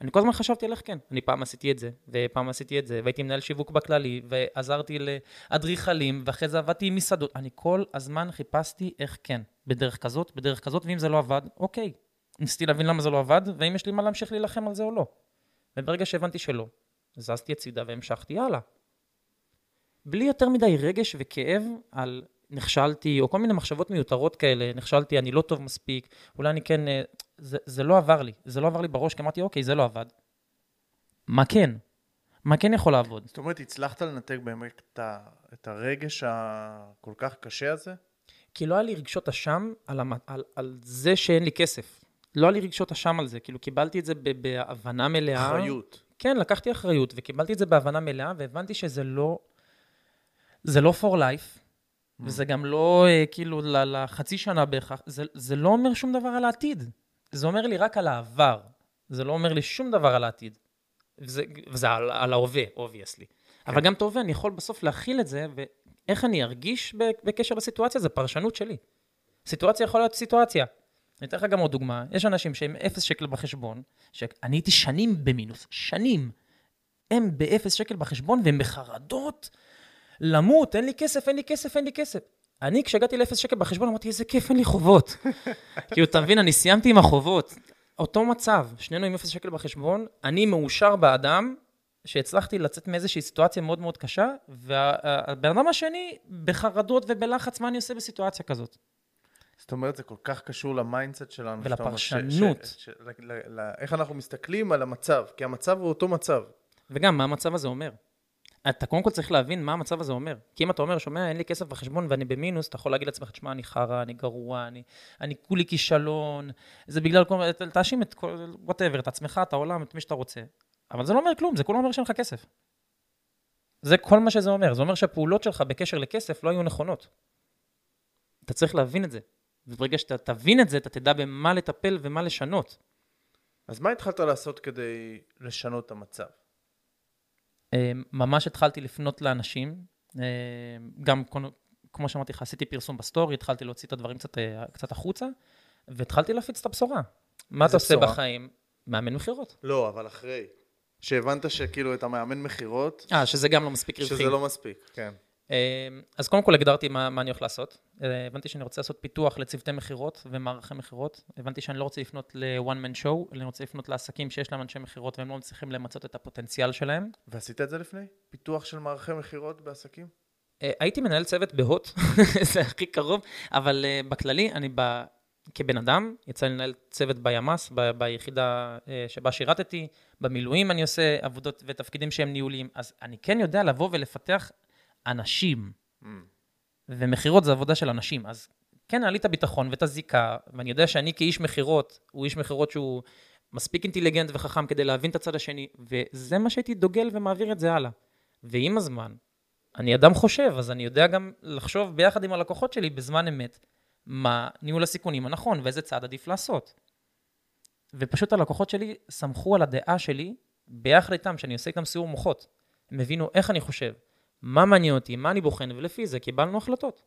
אני כל הזמן חשבתי על איך כן. אני פעם עשיתי את זה, ופעם עשיתי את זה, והייתי מנהל שיווק בכללי, ועזרתי לאדריכלים, ואחרי זה עבדתי עם מסעדות. אני כל הזמן חיפשתי איך כן, בדרך כזאת, בדרך כזאת, ואם זה לא עבד, אוקיי. ניסיתי להבין למה זה לא עבד, ואם יש לי מה להמשיך להילחם על זה או לא. וברגע שהבנתי שלא, זזתי הצידה והמשכתי הלאה. בלי יותר מדי רגש וכאב על נכשלתי, או כל מיני מחשבות מיותרות כאלה, נכשלתי, אני לא טוב מספיק, אולי אני כן... אה, זה, זה לא עבר לי, זה לא עבר לי בראש, כי אמרתי, אוקיי, זה לא עבד. מה כן? מה כן יכול לעבוד? זאת אומרת, הצלחת לנתק באמת את, ה, את הרגש הכל כך קשה הזה? כי לא היה לי רגשות אשם על, המ... על, על זה שאין לי כסף. לא היה לי רגשות אשם על זה, כאילו קיבלתי את זה ב- בהבנה מלאה. אחריות. כן, לקחתי אחריות, וקיבלתי את זה בהבנה מלאה, והבנתי שזה לא... זה לא for life, Mm. וזה גם לא אה, כאילו לחצי שנה בהכרח, זה, זה לא אומר שום דבר על העתיד. זה אומר לי רק על העבר. זה לא אומר לי שום דבר על העתיד. וזה, וזה על, על ההווה, obviously. אבל גם את ההווה, אני יכול בסוף להכיל את זה, ואיך אני ארגיש בקשר לסיטואציה, זה פרשנות שלי. סיטואציה יכולה להיות סיטואציה. אני אתן לך גם עוד דוגמה. יש אנשים שהם אפס שקל בחשבון, שאני הייתי שנים במינוס, שנים. הם באפס שקל בחשבון והם בחרדות למות, אין לי כסף, אין לי כסף, אין לי כסף. אני, כשהגעתי לאפס שקל בחשבון, אמרתי, איזה כיף, אין לי חובות. כאילו, אתה מבין, אני סיימתי עם החובות. אותו מצב, שנינו עם אפס שקל בחשבון, אני מאושר באדם, שהצלחתי לצאת מאיזושהי סיטואציה מאוד מאוד קשה, והבן אדם השני בחרדות ובלחץ, מה אני עושה בסיטואציה כזאת? זאת אומרת, זה כל כך קשור ל mindset שלנו. ש- ולפרשנות. ש- ש- ל- ל- ל- איך אנחנו מסתכלים על המצב, כי המצב הוא אותו מצב. וגם, מה המצב הזה אומר? אתה קודם כל צריך להבין מה המצב הזה אומר. כי אם אתה אומר, שומע, אין לי כסף בחשבון ואני במינוס, אתה יכול להגיד לעצמך, תשמע, אני חרא, אני גרוע, אני, אני כולי כישלון, זה בגלל כל... תאשים את כל... וואטאבר, את עצמך, את העולם, את מי שאתה רוצה. אבל זה לא אומר כלום, זה כולה אומר שאין לך כסף. זה כל מה שזה אומר. זה אומר שהפעולות שלך בקשר לכסף לא היו נכונות. אתה צריך להבין את זה. וברגע שאתה תבין את זה, אתה תדע במה לטפל ומה לשנות. אז מה התחלת לעשות כדי לשנות את המצב? אה, ממש התחלתי לפנות לאנשים, אה, גם כמו- שאמרתי לך, עשיתי פרסום בסטורי, התחלתי להוציא את הדברים קצת, אה, קצת החוצה, והתחלתי להפיץ את הבשורה. מה אתה עושה בשורה? בחיים? מאמן מכירות. לא, אבל אחרי. שהבנת שכאילו את המאמן מכירות, אה, שזה גם לא מספיק רווחי. שזה לא מספיק, כן. אה, אז קודם כל הגדרתי מה, מה אני הולך לעשות. אה, הבנתי שאני רוצה לעשות פיתוח לצוותי מכירות ומערכי מכירות. הבנתי שאני לא רוצה לפנות ל-one man show, אני רוצה לפנות לעסקים שיש להם אנשי מכירות והם לא מצליחים למצות את הפוטנציאל שלהם. ועשית את זה לפני? פיתוח של מערכי מכירות בעסקים? אה, הייתי מנהל צוות בהוט, זה הכי קרוב, אבל uh, בכללי, אני ב... כבן אדם, יצא לי לנהל צוות בימ"ס, ב... ביחידה uh, שבה שירתתי, במילואים אני עושה עבודות ותפקידים שהם ניהוליים, אז אני כן יודע לבוא ולפתח אנשים, Mm. ומכירות זה עבודה של אנשים, אז כן, היה לי את הביטחון ואת הזיקה, ואני יודע שאני כאיש מכירות, הוא איש מכירות שהוא מספיק אינטליגנט וחכם כדי להבין את הצד השני, וזה מה שהייתי דוגל ומעביר את זה הלאה. ועם הזמן, אני אדם חושב, אז אני יודע גם לחשוב ביחד עם הלקוחות שלי בזמן אמת, מה ניהול הסיכונים הנכון ואיזה צעד עדיף לעשות. ופשוט הלקוחות שלי סמכו על הדעה שלי ביחד איתם, שאני עושה איתם סיור מוחות. הם הבינו איך אני חושב, מה מעניין אותי, מה אני בוחן, ולפי זה קיבלנו החלטות.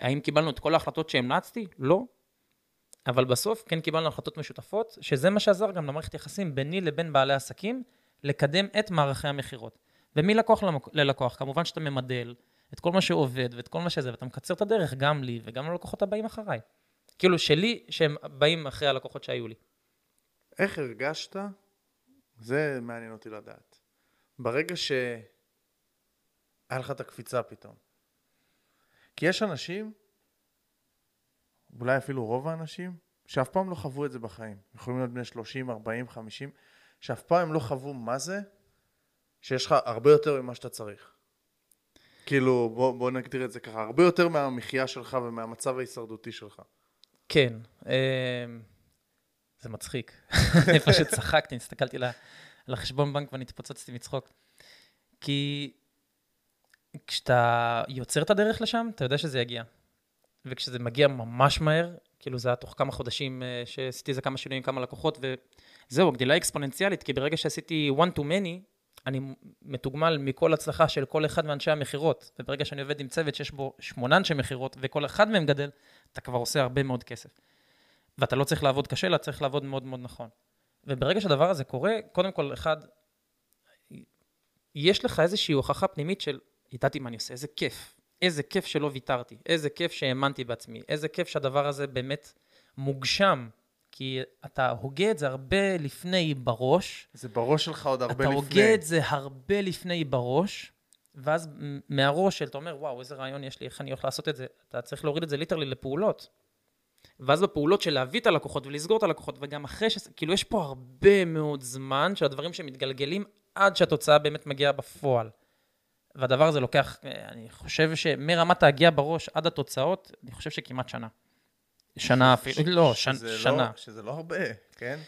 האם קיבלנו את כל ההחלטות שהמלצתי? לא. אבל בסוף כן קיבלנו החלטות משותפות, שזה מה שעזר גם למערכת יחסים ביני לבין בעלי עסקים, לקדם את מערכי המכירות. ומלקוח ללקוח, כמובן שאתה ממדל את כל מה שעובד ואת כל מה שזה, ואתה מקצר את הדרך גם לי וגם ללקוחות הבאים אחריי. כאילו שלי, שהם באים אחרי הלקוחות שהיו לי. איך הרגשת? זה מעניין אותי לדעת. ברגע שהיה לך את הקפיצה פתאום. כי יש אנשים, אולי אפילו רוב האנשים, שאף פעם לא חוו את זה בחיים. יכולים להיות בני 30, 40, 50, שאף פעם הם לא חוו מה זה שיש לך הרבה יותר ממה שאתה צריך. כאילו, בוא, בוא נגדיר את זה ככה, הרבה יותר מהמחיה שלך ומהמצב ההישרדותי שלך. כן, אה, זה מצחיק. אני פשוט צחקתי, הסתכלתי על החשבון בנק ואני התפוצצתי מצחוק. כי כשאתה יוצר את הדרך לשם, אתה יודע שזה יגיע. וכשזה מגיע ממש מהר, כאילו זה היה תוך כמה חודשים אה, שעשיתי איזה כמה שינויים, כמה לקוחות, וזהו, גדילה אקספוננציאלית, כי ברגע שעשיתי one to many, אני מתוגמל מכל הצלחה של כל אחד מאנשי המכירות, וברגע שאני עובד עם צוות שיש בו שמונה אנשי מכירות, וכל אחד מהם גדל, אתה כבר עושה הרבה מאוד כסף. ואתה לא צריך לעבוד קשה, אלא צריך לעבוד מאוד מאוד נכון. וברגע שהדבר הזה קורה, קודם כל, אחד, יש לך איזושהי הוכחה פנימית של, ידעתי מה אני עושה, איזה כיף. איזה כיף שלא ויתרתי, איזה כיף שהאמנתי בעצמי, איזה כיף שהדבר הזה באמת מוגשם כי אתה הוגה את זה הרבה לפני בראש. זה בראש שלך עוד הרבה אתה לפני. הוגה את זה הרבה לפני בראש, ואז מהראש אתה אומר, וואו, איזה רעיון יש לי, איך אני הולך לעשות את זה? אתה צריך להוריד את זה ליטרלי לפעולות. ואז בפעולות של להביא את הלקוחות ולסגור את הלקוחות, וגם אחרי ש... כאילו, יש פה הרבה מאוד זמן של הדברים שמתגלגלים עד שהתוצאה באמת מגיעה בפועל. והדבר הזה לוקח, אני חושב שמרמת ההגיעה בראש עד התוצאות, אני חושב שכמעט שנה. שנה אפילו, לא, ש... שזה שנה. לא, שזה לא הרבה, כן?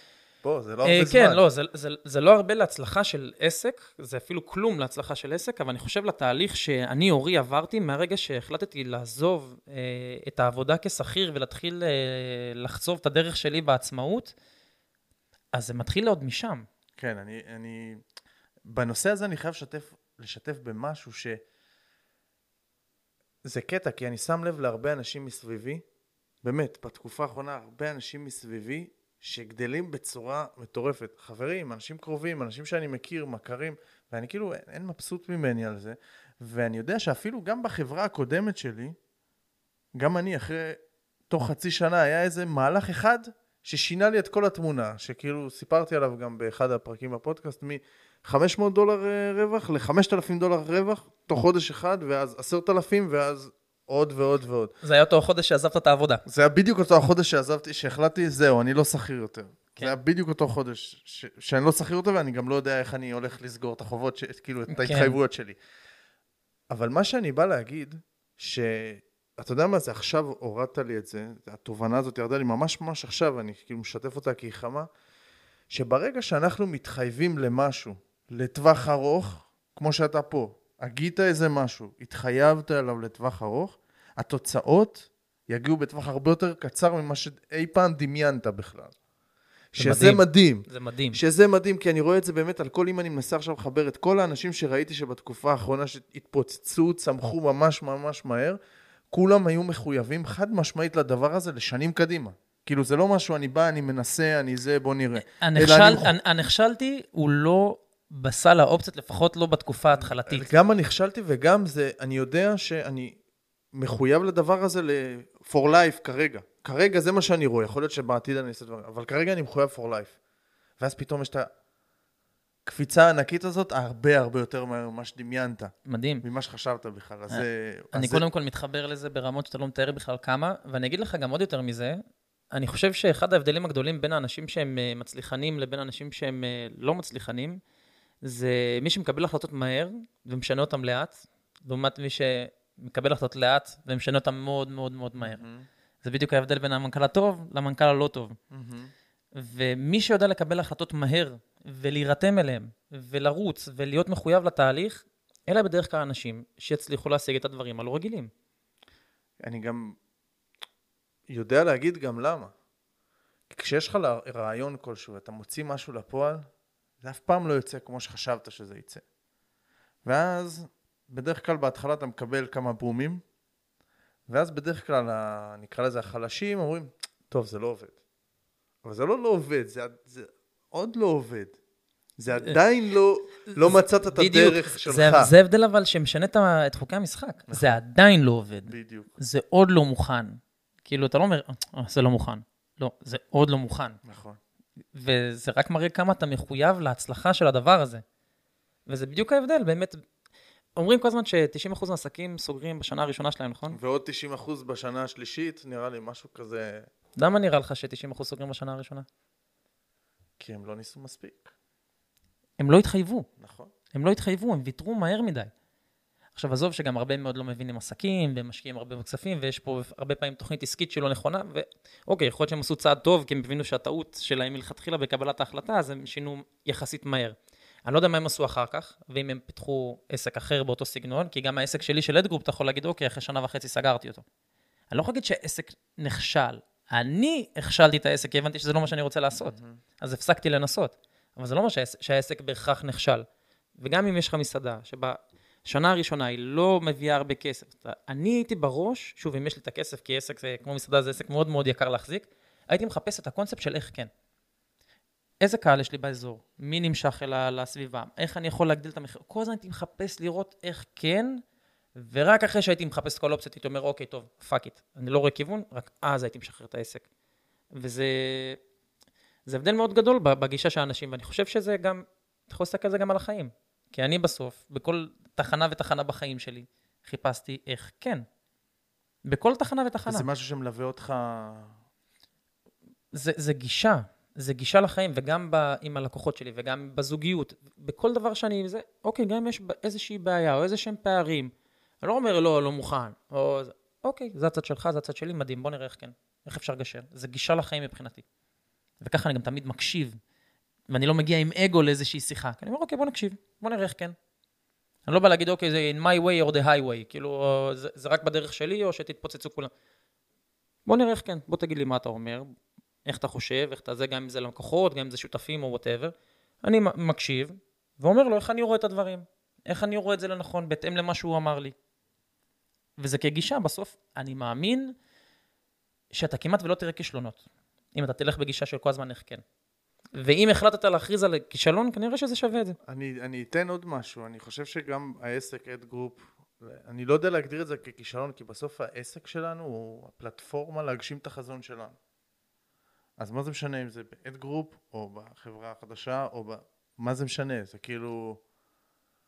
בוא, זה לא אה, הרבה כן, זמן. לא, זה, זה, זה לא הרבה להצלחה של עסק, זה אפילו כלום להצלחה של עסק, אבל אני חושב לתהליך שאני, אורי, עברתי מהרגע שהחלטתי לעזוב אה, את העבודה כשכיר ולהתחיל אה, לחצוב את הדרך שלי בעצמאות, אז זה מתחיל עוד משם. כן, אני, אני... בנושא הזה אני חייב לשתף, לשתף במשהו ש... זה קטע, כי אני שם לב להרבה אנשים מסביבי, באמת, בתקופה האחרונה, הרבה אנשים מסביבי שגדלים בצורה מטורפת. חברים, אנשים קרובים, אנשים שאני מכיר, מכרים, ואני כאילו, אין, אין מבסוט ממני על זה. ואני יודע שאפילו גם בחברה הקודמת שלי, גם אני אחרי, תוך חצי שנה, היה איזה מהלך אחד ששינה לי את כל התמונה, שכאילו סיפרתי עליו גם באחד הפרקים בפודקאסט, מ-500 דולר אה, רווח ל-5,000 דולר רווח, תוך חודש אחד, ואז 10,000, ואז עוד ועוד ועוד. זה היה אותו חודש שעזבת את העבודה. זה היה בדיוק אותו החודש שעזבתי, שהחלטתי, זהו, אני לא שכיר יותר. כן. זה היה בדיוק אותו חודש ש- שאני לא שכיר יותר, ואני גם לא יודע איך אני הולך לסגור את החובות, ש- כאילו, את כן. ההתחייבויות שלי. אבל מה שאני בא להגיד, ש... אתה יודע מה זה, עכשיו הורדת לי את זה, התובנה הזאת ירדה לי ממש ממש עכשיו, אני כאילו משתף אותה כי היא חמה, שברגע שאנחנו מתחייבים למשהו, לטווח ארוך, כמו שאתה פה, הגית איזה משהו, התחייבת עליו לטווח ארוך, התוצאות יגיעו בטווח הרבה יותר קצר ממה שאי פעם דמיינת בכלל. שזה מדהים. מדהים. זה מדהים. שזה מדהים, כי אני רואה את זה באמת על כל, אם אני מנסה עכשיו לחבר את כל האנשים שראיתי שבתקופה האחרונה שהתפוצצו, צמחו ממש ממש מהר, כולם היו מחויבים חד משמעית לדבר הזה לשנים קדימה. כאילו זה לא משהו, אני בא, אני מנסה, אני זה, בוא נראה. הנכשל, אני- הנ- הנכשלתי הוא לא בסל האופציות, לפחות לא בתקופה ההתחלתית. גם הנכשלתי וגם זה, אני יודע שאני מחויב לדבר הזה ל- for life כרגע. כרגע זה מה שאני רואה, יכול להיות שבעתיד אני אעשה דברים, אבל כרגע אני מחויב for life. ואז פתאום יש את הקפיצה הענקית הזאת הרבה הרבה יותר מהר ממה שדמיינת, מדהים. ממה שחשבת בכלל. אז זה... אני קודם כל מתחבר לזה ברמות שאתה לא מתאר בכלל כמה, ואני אגיד לך גם עוד יותר מזה, אני חושב שאחד ההבדלים הגדולים בין האנשים שהם אה, מצליחנים לבין אנשים שהם אה, לא מצליחנים, זה מי שמקבל החלטות מהר ומשנה אותן לאט, לעומת מי שמקבל החלטות לאט ומשנה אותן מאוד מאוד מאוד מהר. מהמם, זה בדיוק ההבדל בין המנכ"ל הטוב למנכ"ל הלא טוב. מהמם. ומי שיודע לקבל החלטות מהר ולהירתם אליהן ולרוץ ולהיות מחויב לתהליך, אלה בדרך כלל אנשים שיצליחו להשיג את הדברים הלא רגילים. אני גם יודע להגיד גם למה. כשיש לך רעיון כלשהו, אתה מוציא משהו לפועל, זה אף פעם לא יוצא כמו שחשבת שזה יצא. ואז, בדרך כלל בהתחלה אתה מקבל כמה בומים, ואז בדרך כלל, נקרא לזה החלשים, אומרים, טוב, זה לא עובד. אבל זה לא לא עובד, זה, זה עוד לא עובד. זה עדיין לא, לא מצאת את בדיוק, הדרך שלך. זה, זה הבדל אבל שמשנה את, חוקי המשחק. זה עדיין לא עובד. בדיוק, זה עוד לא מוכן. כאילו, אתה לא אומר, "אה, זה לא מוכן. לא, זה עוד לא מוכן. נכון. וזה רק מראה כמה אתה מחויב להצלחה של הדבר הזה. וזה בדיוק ההבדל, באמת. אומרים כל הזמן ש-90% מהעסקים סוגרים בשנה הראשונה שלהם, נכון? ועוד 90% בשנה השלישית, נראה לי משהו כזה, למה נראה לך ש-90% סוגרים בשנה הראשונה? כי הם לא ניסו מספיק, הם לא התחייבו. נכון? הם לא התחייבו, הם ויתרו מהר מדי. עכשיו, עזוב שגם הרבה מאוד לא מבינים עסקים, והם משקיעים הרבה בכספים, ויש פה הרבה פעמים תוכנית עסקית שהיא לא נכונה, ואוקיי, יכול להיות שהם עשו צעד טוב, כי הם הבינו שהטעות שלהם מלכתחילה בקבלת ההחלטה, אז הם שינו יחסית מהר. אני לא יודע מה הם עשו אחר כך, ואם הם פיתחו עסק אחר באותו סגנון, כי גם העסק שלי של אדגרופ, אתה יכול להגיד, אוקיי, אחרי שנה וחצי סגרתי אותו. אני לא יכול להגיד שהעסק נכשל. אני הכשלתי את העסק, כי הבנתי שזה לא מה שאני רוצה לעשות. אז הפסקתי לנסות. אבל זה לא אומר שהעסק, שהעסק בהכרח נכשל. וגם אם יש לך מסעדה, שבשנה הראשונה היא לא מביאה הרבה כסף, אני הייתי בראש, שוב, אם יש לי את הכסף, כי עסק זה, כמו מסעדה, זה עסק מאוד מאוד יקר להחזיק, הייתי מחפש את הקונספט של איך כן. איזה קהל יש לי באזור? מי נמשך אל ה- לסביבה? איך אני יכול להגדיל את המחיר? כל הזמן הייתי מחפש לראות איך כן, ורק אחרי שהייתי מחפש את כל האופציות, הייתי אומר, אוקיי, טוב, fuck it. אני לא רואה כיוון, רק אז הייתי משחרר את העסק. וזה זה הבדל מאוד גדול בגישה של האנשים, ואני חושב שזה גם, אתה יכול להסתכל על זה גם על החיים. כי אני בסוף, בכל תחנה ותחנה בחיים שלי, חיפשתי איך כן. בכל תחנה ותחנה. זה משהו שמלווה אותך... זה, זה גישה, זה גישה לחיים, וגם ב, עם הלקוחות שלי, וגם בזוגיות, בכל דבר שאני, זה, אוקיי, גם אם יש איזושהי בעיה, או איזה שהם פערים, אני לא אומר, לא, לא מוכן, או, אוקיי, זה הצד שלך, זה הצד שלי, מדהים, בוא נראה איך כן, איך אפשר לגשר. זה גישה לחיים מבחינתי. וככה אני גם תמיד מקשיב, ואני לא מגיע עם אגו לאיזושהי שיחה, אני אומר, אוקיי, בוא נקשיב, בוא נראה איך כן. אני לא בא להגיד, אוקיי, זה my way or the highway, כאילו, זה, זה רק בדרך שלי, או שתתפוצצו כולם. בוא נראה איך כן, בוא תגיד לי מה אתה אומר, איך אתה חושב, איך אתה זה, גם אם זה לקוחות, גם אם זה שותפים או whatever. אני מקשיב, ואומר לו איך אני רואה את הדברים, איך אני רואה את זה לנכון, בהתאם למה שהוא אמר לי. וזה כגישה, בסוף, אני מאמין שאתה כמעט ולא תראה כישלונות. אם אתה תלך בגישה של כל הזמן איך כן. ואם החלטת להכריז על כישלון, כנראה שזה שווה את זה. אני, אני אתן עוד משהו, אני חושב שגם העסק Ad Group, אני לא יודע להגדיר את זה ככישלון, כי בסוף העסק שלנו הוא הפלטפורמה להגשים את החזון שלנו. אז מה זה משנה אם זה ב Ad Group, או בחברה החדשה, או ב... מה זה משנה? זה כאילו...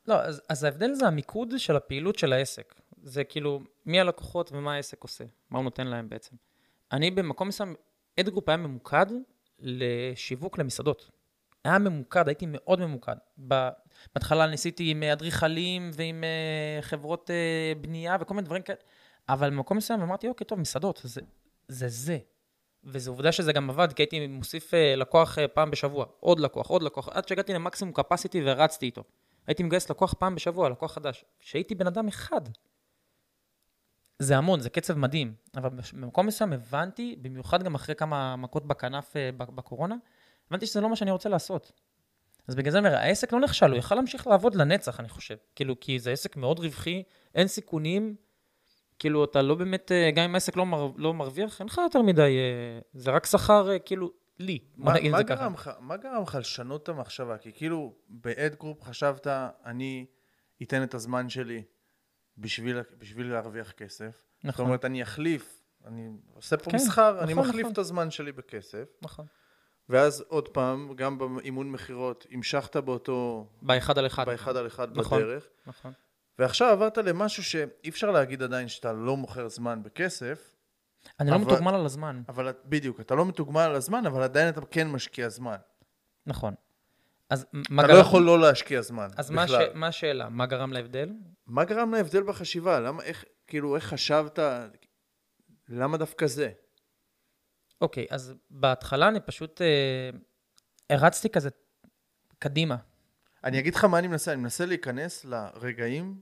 לא, אז, אז ההבדל זה המיקוד של הפעילות של העסק. זה כאילו, מי הלקוחות ומה העסק עושה, מה הוא נותן להם בעצם. אני במקום מסוים, Ad Group היה ממוקד לשיווק למסעדות. היה ממוקד, הייתי מאוד ממוקד. בהתחלה ניסיתי עם אדריכלים ועם אה, חברות אה, בנייה וכל מיני דברים כאלה, אבל במקום מסוים אמרתי, אוקיי, טוב, מסעדות, זה זה. זה. וזו עובדה שזה גם עבד, כי הייתי מוסיף אה, לקוח פעם בשבוע, עוד לקוח, עוד לקוח, עד שהגעתי למקסימום capacity ורצתי איתו. הייתי מגייס לקוח פעם בשבוע, לקוח חדש. כשהייתי בן אדם אחד. זה המון, זה קצב מדהים. אבל במקום מסוים הבנתי, במיוחד גם אחרי כמה מכות בכנף אה, בקורונה, הבנתי שזה לא מה שאני רוצה לעשות. אז בגלל זה אני אומר, העסק לא נכשל, הוא יכל להמשיך לעבוד לנצח, אני חושב. כאילו, כי זה עסק מאוד רווחי, אין סיכונים. כאילו, אתה לא באמת, אה, גם אם העסק לא, מר, לא מרוויח, אין לך יותר מדי, אה, זה רק שכר, כאילו, לי. מה, מה, ככה. גרם לך, מה גרם לך לשנות את המחשבה? כי כאילו ב Ad Group חשבת, אני אתן את הזמן שלי בשביל, בשביל להרוויח כסף. זאת נכון, אומרת, אני אחליף, אני עושה פה כן, מסחר, אני נכון, מחליף נכון. את הזמן שלי בכסף. נכון. ואז עוד פעם, גם באימון מכירות, המשכת באותו, באחד על אחד. באחד על אחד נכון. בדרך. נכון. ועכשיו עברת למשהו שאי אפשר להגיד עדיין שאתה לא מוכר זמן בכסף, אני לא אבל- מתוגמל על הזמן. אבל בדיוק, אתה לא מתוגמל על הזמן, אבל עדיין אתה כן משקיע זמן. נכון. אז מה אתה גרם... לא יכול לא להשקיע זמן, אז מה, ש... בכלל. מה השאלה? מה גרם להבדל? מה גרם להבדל בחשיבה? למה, איך, כאילו, איך חשבת, למה דווקא זה? אוקיי, אז בהתחלה אני פשוט אה, הרצתי כזה קדימה. אני אגיד לך מה אני מנסה, אני מנסה להיכנס לרגעים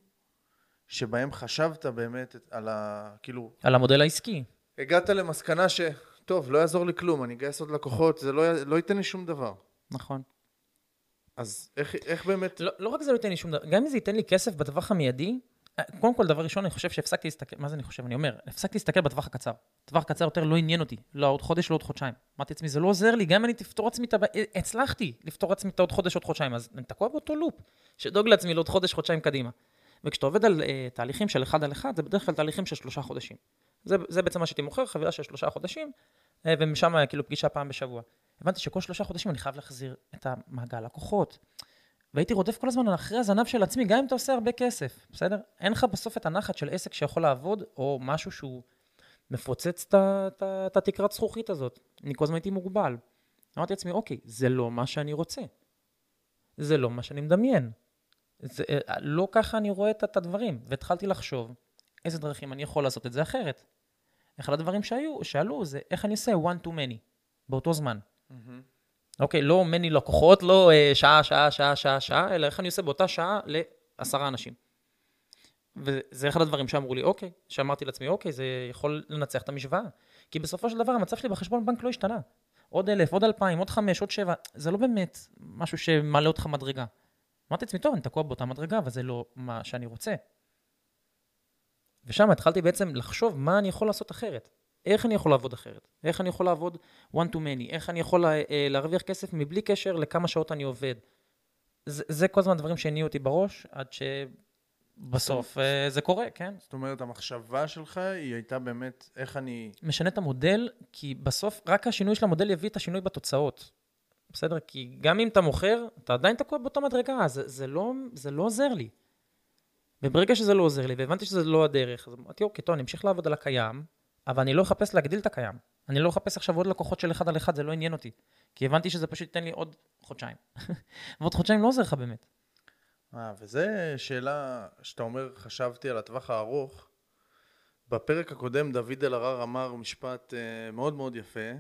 שבהם חשבת באמת על ה... כאילו, על המודל העסקי. הגעת למסקנה ש... טוב, לא יעזור לי כלום, אני אגייס עוד לקוחות, זה לא, לא ייתן לי שום דבר. נכון. אז איך, איך באמת... לא, לא רק זה לא ייתן לי שום דבר, גם אם זה ייתן לי כסף בטווח המיידי, אה, קודם כל, דבר ראשון, אני חושב שהפסקתי להסתכל, מה זה אני חושב? אני אומר, הפסקתי להסתכל בטווח הקצר. טווח קצר יותר לא עניין אותי, לא עוד חודש, לא עוד חודשיים. אמרתי לעצמי, זה לא עוזר לי, גם אם אני תפתור עצמי את הבעיה, הצלחתי לפתור עצמי את העוד חודש, עוד חודשיים, אז אני תקוע באותו לופ, שדואג לעצמי לעוד חודש, חודשיים קדימה. וכשאתה עובד על uh, תהליכים של אחד על אחד, זה בדרך כלל תהליכים של שלושה חודשים. זה, זה בעצם מה שהייתי מוכר, חבילה של שלושה חודשים, ומשם כאילו פגישה פעם בשבוע. הבנתי שכל שלושה חודשים אני חייב להחזיר את המעגל לקוחות. והייתי רודף כל הזמן אחרי הזנב של עצמי, גם אם אתה עושה הרבה כסף, בסדר? אין לך בסוף את הנחת של עסק שיכול לעבוד, או משהו שהוא מפוצץ את התקרת זכוכית הזאת. אני כל הזמן הייתי מוגבל. אמרתי לעצמי, אוקיי, זה לא מה שאני רוצה. זה לא מה שאני מדמיין. זה, אה, לא ככה אני רואה את, את הדברים. והתחלתי לחשוב איזה דרכים אני יכול לעשות את זה אחרת. אחד הדברים שהיו, שעלו זה איך אני עושה one to many באותו זמן. אוקיי, לא מני לקוחות, לא אה, שעה, שעה, שעה, שעה, שעה, אלא איך אני עושה באותה שעה לעשרה אנשים. וזה אחד הדברים שאמרו לי, אוקיי, שאמרתי לעצמי, אוקיי, זה יכול לנצח את המשוואה. כי בסופו של דבר המצב שלי בחשבון בנק לא השתנה. עוד אלף, עוד אלפיים, עוד חמש, עוד שבע, זה לא באמת משהו שמעלה אותך מדרגה. אמרתי לעצמי, טוב, אני תקוע באותה מדרגה, אבל זה לא מה שאני רוצה. ושם התחלתי בעצם לחשוב מה אני יכול לעשות אחרת. איך אני יכול לעבוד אחרת? איך אני יכול לעבוד one to many? איך אני יכול לה, אה, להרוויח כסף מבלי קשר לכמה שעות אני עובד? זה, זה כל הזמן דברים שהניעו אותי בראש, עד שבסוף אה, זה קורה, כן? זאת אומרת, המחשבה שלך היא הייתה באמת איך אני... משנה את המודל, כי בסוף רק השינוי של המודל יביא את השינוי בתוצאות. בסדר? כי גם אם אתה מוכר, אתה עדיין תקוע באותה מדרגה, זה, זה, לא, זה לא עוזר לי. וברגע שזה לא עוזר לי, והבנתי שזה לא הדרך, אז אמרתי, אוקיי, טוב, אני אמשיך לעבוד על הקיים, אבל אני לא אחפש להגדיל את הקיים. אני לא אחפש עכשיו עוד לקוחות של אחד על אחד, זה לא עניין אותי. כי הבנתי שזה פשוט ייתן לי עוד חודשיים. ועוד חודשיים לא עוזר לך באמת. אה, וזו שאלה שאתה אומר, חשבתי על הטווח הארוך. בפרק הקודם דוד אלהרר אמר משפט אה, מאוד מאוד יפה.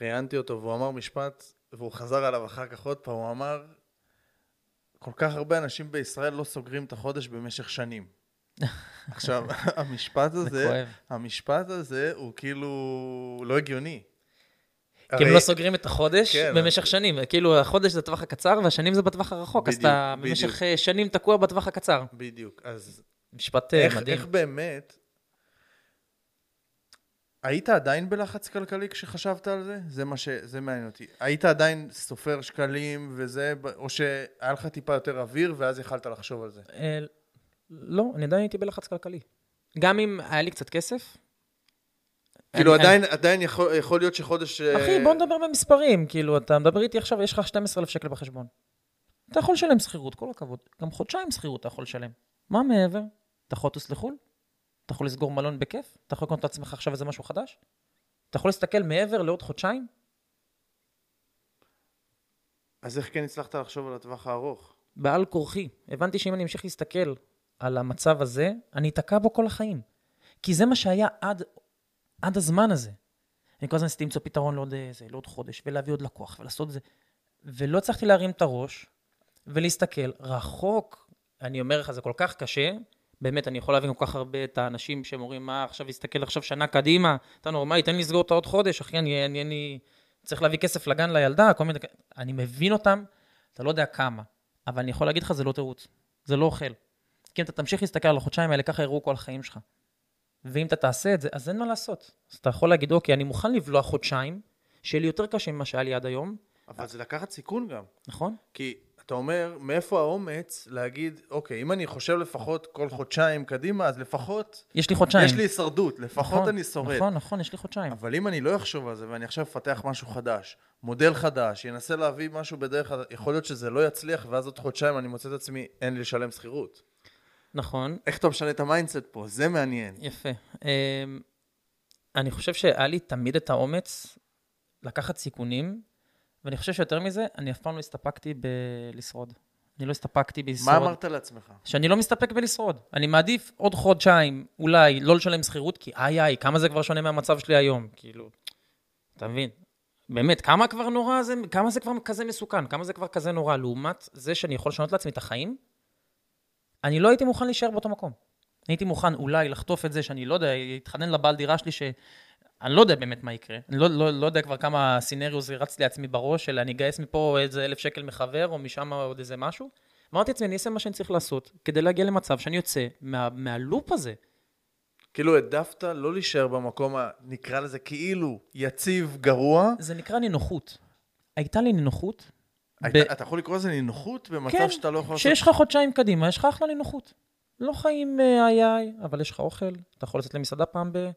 ראיינתי אותו והוא אמר משפט, והוא חזר עליו אחר כך עוד פעם, הוא אמר, כל כך הרבה אנשים בישראל לא סוגרים את החודש במשך שנים. עכשיו, המשפט זה הזה. המשפט הזה הוא כאילו לא הגיוני. כי הם הרי- לא סוגרים את החודש כן, במשך שנים. כאילו, החודש זה הטווח הקצר, והשנים זה בטווח הרחוק. אז בדיוק, אתה בדיוק. במשך אה, שנים תקוע בטווח הקצר. בדיוק, אז משפט אה, איך, מדהים. איך באמת... היית עדיין בלחץ כלכלי כשחשבת על זה? זה מה ש... זה מעניין אותי. היית עדיין סופר שקלים וזה, או שהיה לך טיפה יותר אוויר ואז יכלת לחשוב על זה? אה, לא, אני עדיין הייתי בלחץ כלכלי. גם אם היה לי קצת כסף. כאילו אני- עדיין, עדיין יכול, יכול להיות שחודש... אה, אחי, בוא נדבר במספרים. כאילו, אתה מדבר איתי עכשיו, יש לך 12,000 שקל בחשבון. אתה יכול לשלם שכירות, כל הכבוד. גם חודשיים שכירות אתה יכול לשלם. מה מעבר? אתה יכול לטוס לחו"ל? אתה יכול לסגור מלון בכיף? אתה יכול לקנות לעצמך עכשיו איזה משהו חדש? אתה יכול להסתכל מעבר לעוד חודשיים? אז איך כן הצלחת לחשוב על הטווח הארוך? בעל כורחי. הבנתי שאם אני אמשיך להסתכל על המצב הזה, אני אתקע בו כל החיים. כי זה מה שהיה עד, עד הזמן הזה. אני כל הזמן ניסיתי למצוא פתרון לעוד, איזה, לעוד חודש, ולהביא עוד לקוח, ולעשות זה. ולא הצלחתי להרים את הראש, ולהסתכל רחוק. אני אומר לך, זה כל כך קשה. באמת, אני יכול להבין כל כך הרבה את האנשים שהם אומרים, מה, עכשיו להסתכל עכשיו שנה קדימה, אתה נורמלי, תן לי לסגור את העוד חודש, אחי, אני, אני, אני צריך להביא כסף לגן לילדה, כל מיני... אני מבין אותם, אתה לא יודע כמה. אבל אני יכול להגיד לך, זה לא תירוץ. זה לא אוכל. כי אם אתה תמשיך להסתכל על החודשיים האלה, ככה יראו כל החיים שלך. ואם אתה תעשה את זה, אז אין מה לעשות. אז אתה יכול להגיד, אוקיי, אני מוכן לבלוע חודשיים, שיהיה לי יותר קשה ממה שהיה לי עד היום, אבל זה לקחת סיכון גם. נכון? כי אתה אומר, מאיפה האומץ להגיד, אוקיי, אם אני חושב לפחות כל חודשיים קדימה, אז לפחות יש לי חודשיים. יש לי הישרדות, לפחות נכון, אני שורד. נכון, נכון, יש לי חודשיים. אבל אם אני לא אחשוב על זה ואני עכשיו אפתח משהו חדש, מודל חדש, אנסה להביא משהו בדרך יכול להיות שזה לא יצליח ואז עוד חודשיים אני מוצא את עצמי, אין לי לשלם שכירות. נכון, איך אתה משנה את ה mindset פה? זה מעניין. יפה. אמ, אני חושב שהיה לי תמיד את האומץ לקחת סיכונים, ואני חושב שיותר מזה, אני אף פעם לא הסתפקתי בלשרוד. אני לא הסתפקתי בלשרוד. מה אמרת לעצמך? שאני לא מסתפק בלשרוד. אני מעדיף עוד חודשיים, אולי, לא לשלם שכירות, כי איי איי, כמה זה כבר שונה מהמצב שלי היום. כאילו, אתה מבין? באמת, כמה כבר נורא זה, כמה זה כבר כזה מסוכן, כמה זה כבר כזה נורא, לעומת זה שאני יכול לשנות לעצמי את החיים, אני לא הייתי מוכן להישאר באותו מקום. הייתי מוכן אולי לחטוף את זה שאני לא יודע, להתחנן לבעל דירה שלי ש... אני לא יודע באמת מה יקרה. אני לא, לא, לא יודע כבר כמה סינריוס רץ לעצמי בראש, של אני אגייס מפה איזה אלף שקל מחבר, או משם עוד איזה משהו. אמרתי לעצמי, אני אעשה מה שאני צריך לעשות, כדי להגיע למצב שאני יוצא מה, מהלופ הזה. כאילו העדפת לא להישאר במקום, ה- נקרא לזה כאילו יציב, גרוע. זה נקרא נינוחות. הייתה לי נינוחות. היית, אתה יכול לקרוא לזה נינוחות במצב כן, שאתה לא יכול לעשות... כשיש לך חודשיים קדימה, יש לך אחלה נינוחות. לא חיים אה, איי איי, אבל יש לך אוכל, אתה יכול לצאת למסעדה פעם ב...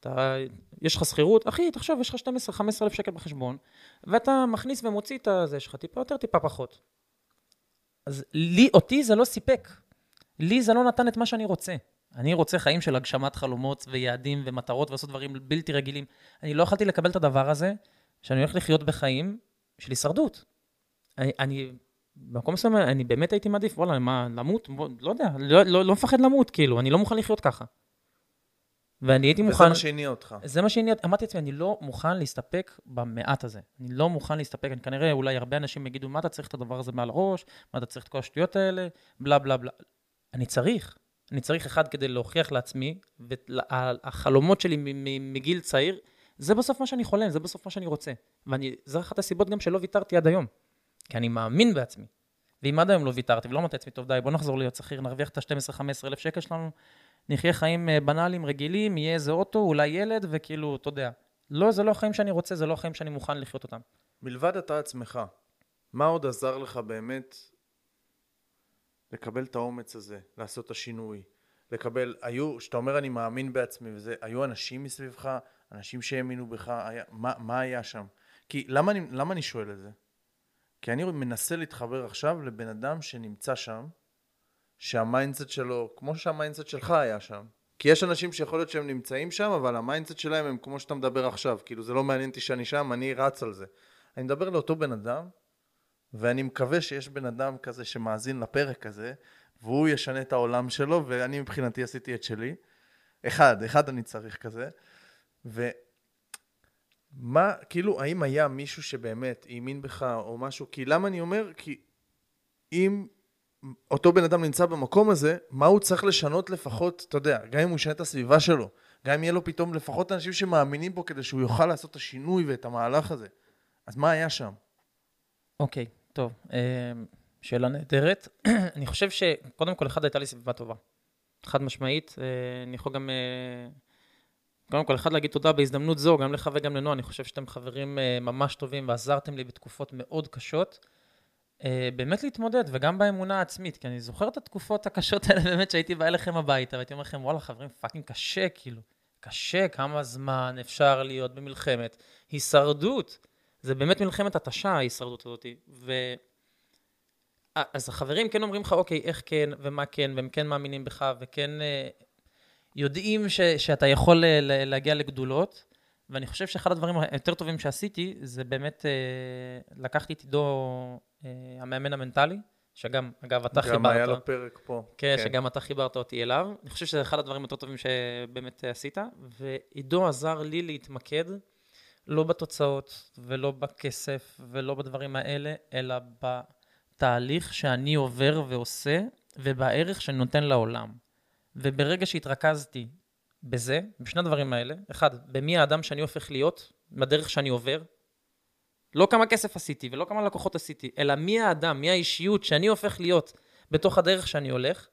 אתה, יש לך שכירות, אחי, תחשוב, יש לך 12-15 אלף שקל בחשבון, ואתה מכניס ומוציא את הזה שלך, טיפה יותר, טיפה פחות. אז לי, אותי זה לא סיפק. לי זה לא נתן את מה שאני רוצה. אני רוצה חיים של הגשמת חלומות ויעדים ומטרות ועשות דברים בלתי רגילים. אני לא יכולתי לקבל את הדבר הזה, שאני הולך לחיות בחיים של הישרדות. אני, אני במקום מסוים, אני באמת הייתי מעדיף, וואלה, מה, למות? בוא, לא יודע, לא, לא, לא מפחד למות, כאילו, אני לא מוכן לחיות ככה. ואני הייתי וזה מוכן... מה שהניע אותך. זה מה שהניע, אמרתי לעצמי, אני לא מוכן להסתפק במעט הזה. אני לא מוכן להסתפק, אני כנראה, אולי הרבה אנשים יגידו, מה אתה צריך את הדבר הזה מעל הראש? מה אתה צריך את כל השטויות האלה? בלה בלה בלה. אני צריך. אני צריך אחד כדי להוכיח לעצמי, והחלומות שלי מגיל צעיר, זה בסוף מה שאני חולם, זה בסוף מה שאני רוצה. וזו אחת הסיבות גם שלא ויתרתי עד היום. כי אני מאמין בעצמי. ואם עד היום לא ויתרתי ולא אמרתי לעצמי, טוב די, בוא נחזור להיות שכיר, נרוויח את ה-12-15 אלף שקל שלנו, נחיה חיים אה, בנאליים, רגילים, יהיה איזה אוטו, אולי ילד, וכאילו, אתה יודע. לא, זה לא החיים שאני רוצה, זה לא החיים שאני מוכן לחיות אותם. מלבד אתה עצמך, מה עוד עזר לך באמת לקבל את האומץ הזה, לעשות את השינוי? לקבל, היו, שאתה אומר אני מאמין בעצמי וזה, היו אנשים מסביבך, אנשים שהאמינו בך, היה, מה, מה היה שם? כי למה אני, למה אני שואל את זה? כי אני מנסה להתחבר עכשיו לבן אדם שנמצא שם, שה mindset שלו, כמו שה mindset שלך היה שם. כי יש אנשים שיכול להיות שהם נמצאים שם, אבל ה mindset שלהם הם כמו שאתה מדבר עכשיו. כאילו, זה לא מעניין אותי שאני שם, אני רץ על זה. אני מדבר לאותו בן אדם, ואני מקווה שיש בן אדם כזה שמאזין לפרק הזה, והוא ישנה את העולם שלו, ואני מבחינתי עשיתי את שלי. אחד, אחד אני צריך כזה. ומה, כאילו, האם היה מישהו שבאמת האמין בך או משהו? כי למה אני אומר? כי אם אותו בן אדם נמצא במקום הזה, מה הוא צריך לשנות לפחות, אתה יודע, גם אם הוא ישנה את הסביבה שלו, גם אם יהיה לו פתאום לפחות אנשים שמאמינים בו כדי שהוא יוכל לעשות את השינוי ואת המהלך הזה. אז מה היה שם? אוקיי, okay, טוב. אה, שאלה נהדרת. אני חושב שקודם כל, אחד, הייתה לי סביבה טובה. חד משמעית. אה, אני יכול גם... אה, קודם כל, אחד, להגיד תודה בהזדמנות זו, גם לך וגם לנועה. אני חושב שאתם חברים ממש טובים ועזרתם לי בתקופות מאוד קשות. באמת להתמודד, וגם באמונה העצמית, כי אני זוכר את התקופות הקשות האלה באמת שהייתי בא אליכם הביתה, והייתי אומר לכם, וואלה, חברים, פאקינג קשה, כאילו. קשה, כמה זמן אפשר להיות במלחמת הישרדות. זה באמת מלחמת התשה, ההישרדות הזאת. ו... אז החברים כן אומרים לך, אוקיי, איך כן ומה כן, והם כן מאמינים בך, וכן אה, יודעים ש, שאתה יכול אה, להגיע לגדולות. ואני חושב שאחד הדברים היותר טובים שעשיתי, זה באמת אה, לקחתי את עידו, אה, המאמן המנטלי, שגם, אגב, אתה חיברת... גם היה לו פרק פה. כן, כן, שגם אתה חיברת אותי אליו. אני חושב שזה אחד הדברים היותר טובים שבאמת עשית, ועידו עזר לי להתמקד לא בתוצאות ולא בכסף ולא בדברים האלה, אלא בתהליך שאני עובר ועושה ובערך שאני נותן לעולם. וברגע שהתרכזתי בזה, בשני הדברים האלה, אחד, במי האדם שאני הופך להיות, בדרך שאני עובר, לא כמה כסף עשיתי ולא כמה לקוחות עשיתי, אלא מי האדם, מי האישיות שאני הופך להיות בתוך הדרך שאני הולך,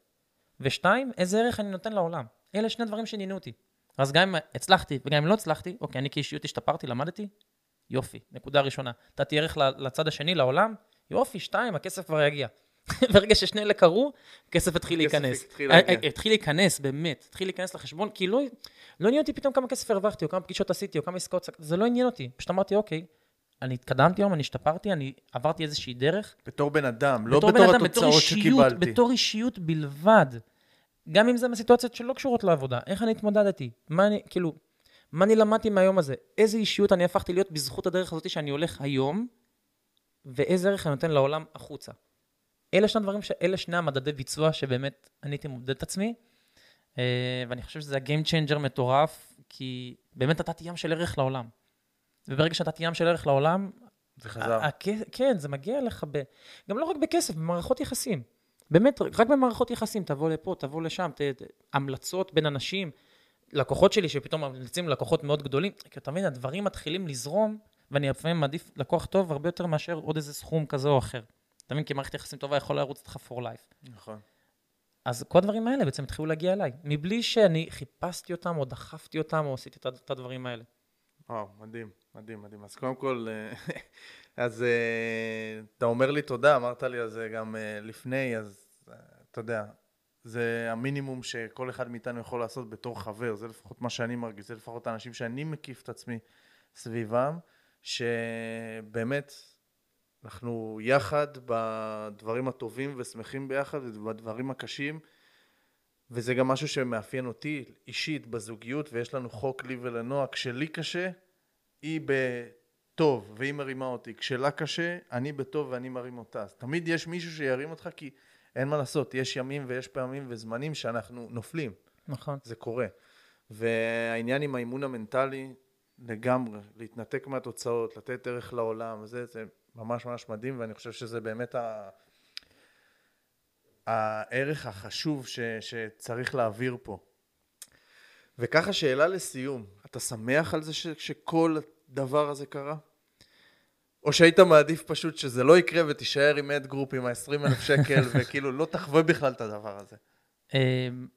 ושתיים, איזה ערך אני נותן לעולם. אלה שני דברים שעניינו אותי. אז גם אם הצלחתי וגם אם לא הצלחתי, אוקיי, אני כאישיות השתפרתי, למדתי, יופי, נקודה ראשונה. נתתי ערך לצד השני, לעולם, יופי, שתיים, הכסף כבר יגיע. ברגע ששני אלה קרו, הכסף התחיל להיכנס. אה, אה, התחיל להיכנס, באמת, התחיל להיכנס לחשבון, כי לא, לא עניין אותי פתאום כמה כסף הרווחתי, או כמה פגישות עשיתי, או כמה עסקאות, זה לא עניין אותי. פשוט אמרתי, אוקיי, אני התקדמתי היום, אני השתפרתי, אני עברתי איזושהי דרך. בתור בן אדם, לא בתור, בתור אדם, התוצאות בתור אישיות, שקיבלתי. בתור אישיות בלבד. גם אם זה מסיטואציות שלא קשורות לעבודה, איך אני התמודדתי? מה אני, כאילו, מה אני למדתי מהיום הזה? איזה אישיות אני הפכתי להיות בזכות הדרך הזאת שאני הולך היום, ואיזה ערך אני נותן לעולם החוצה. אלה שני הדברים, אלה שני המדדי ביצוע שבאמת אני הייתי מודד את עצמי, אה, ואני חושב שזה ה-game changer מטורף, כי באמת נתתי ים של ערך לעולם. וברגע שנתתי ים של ערך לעולם, זה חזר. כן, זה מגיע אליך, ב, גם לא רק בכסף, במערכות יחסים. באמת, רק במערכות יחסים, תבוא לפה, תבוא לשם, ת, המלצות בין אנשים, לקוחות שלי שפתאום ממליצים לקוחות מאוד גדולים, כי אתה מבין, הדברים מתחילים לזרום, ואני לפעמים מעדיף לקוח טוב הרבה יותר מאשר עוד איזה סכום כזה או אחר. אתה מבין? כי מערכת יחסים טובה יכולה לרוץ איתך for life. נכון. אז כל הדברים האלה בעצם התחילו להגיע אליי, מבלי שאני חיפשתי אותם, או דחפתי אותם, או עשיתי את הדברים האלה. וואו, מדהים, מדהים, מדהים. אז קודם כל, אה, אז אה, אתה אומר לי תודה, אמרת לי על זה גם אה, לפני, אז אתה יודע, זה המינימום שכל אחד מאיתנו יכול לעשות בתור חבר, זה לפחות מה שאני מרגיש, זה לפחות האנשים שאני מקיף את עצמי סביבם, שבאמת אנחנו יחד בדברים הטובים ושמחים ביחד ובדברים הקשים, וזה גם משהו שמאפיין אותי אישית בזוגיות, ויש לנו חוק לי ולנועה, כשלי קשה, היא בטוב והיא מרימה אותי, כשלה קשה, אני בטוב ואני מרים אותה. אז תמיד יש מישהו שירים אותך כי אין מה לעשות, יש ימים ויש פעמים וזמנים שאנחנו נופלים. נכון. זה קורה. והעניין עם האימון המנטלי, לגמרי, להתנתק מהתוצאות, לתת ערך לעולם, זה, זה ממש ממש מדהים, ואני חושב שזה באמת ה... הערך החשוב ש, שצריך להעביר פה. וככה שאלה לסיום, אתה שמח על זה ש, שכל הדבר הזה קרה? או שהיית מעדיף פשוט שזה לא יקרה ותישאר עם Ad Group עם ה-20 אלף שקל, וכאילו לא תחווה בכלל את הדבר הזה. אמ,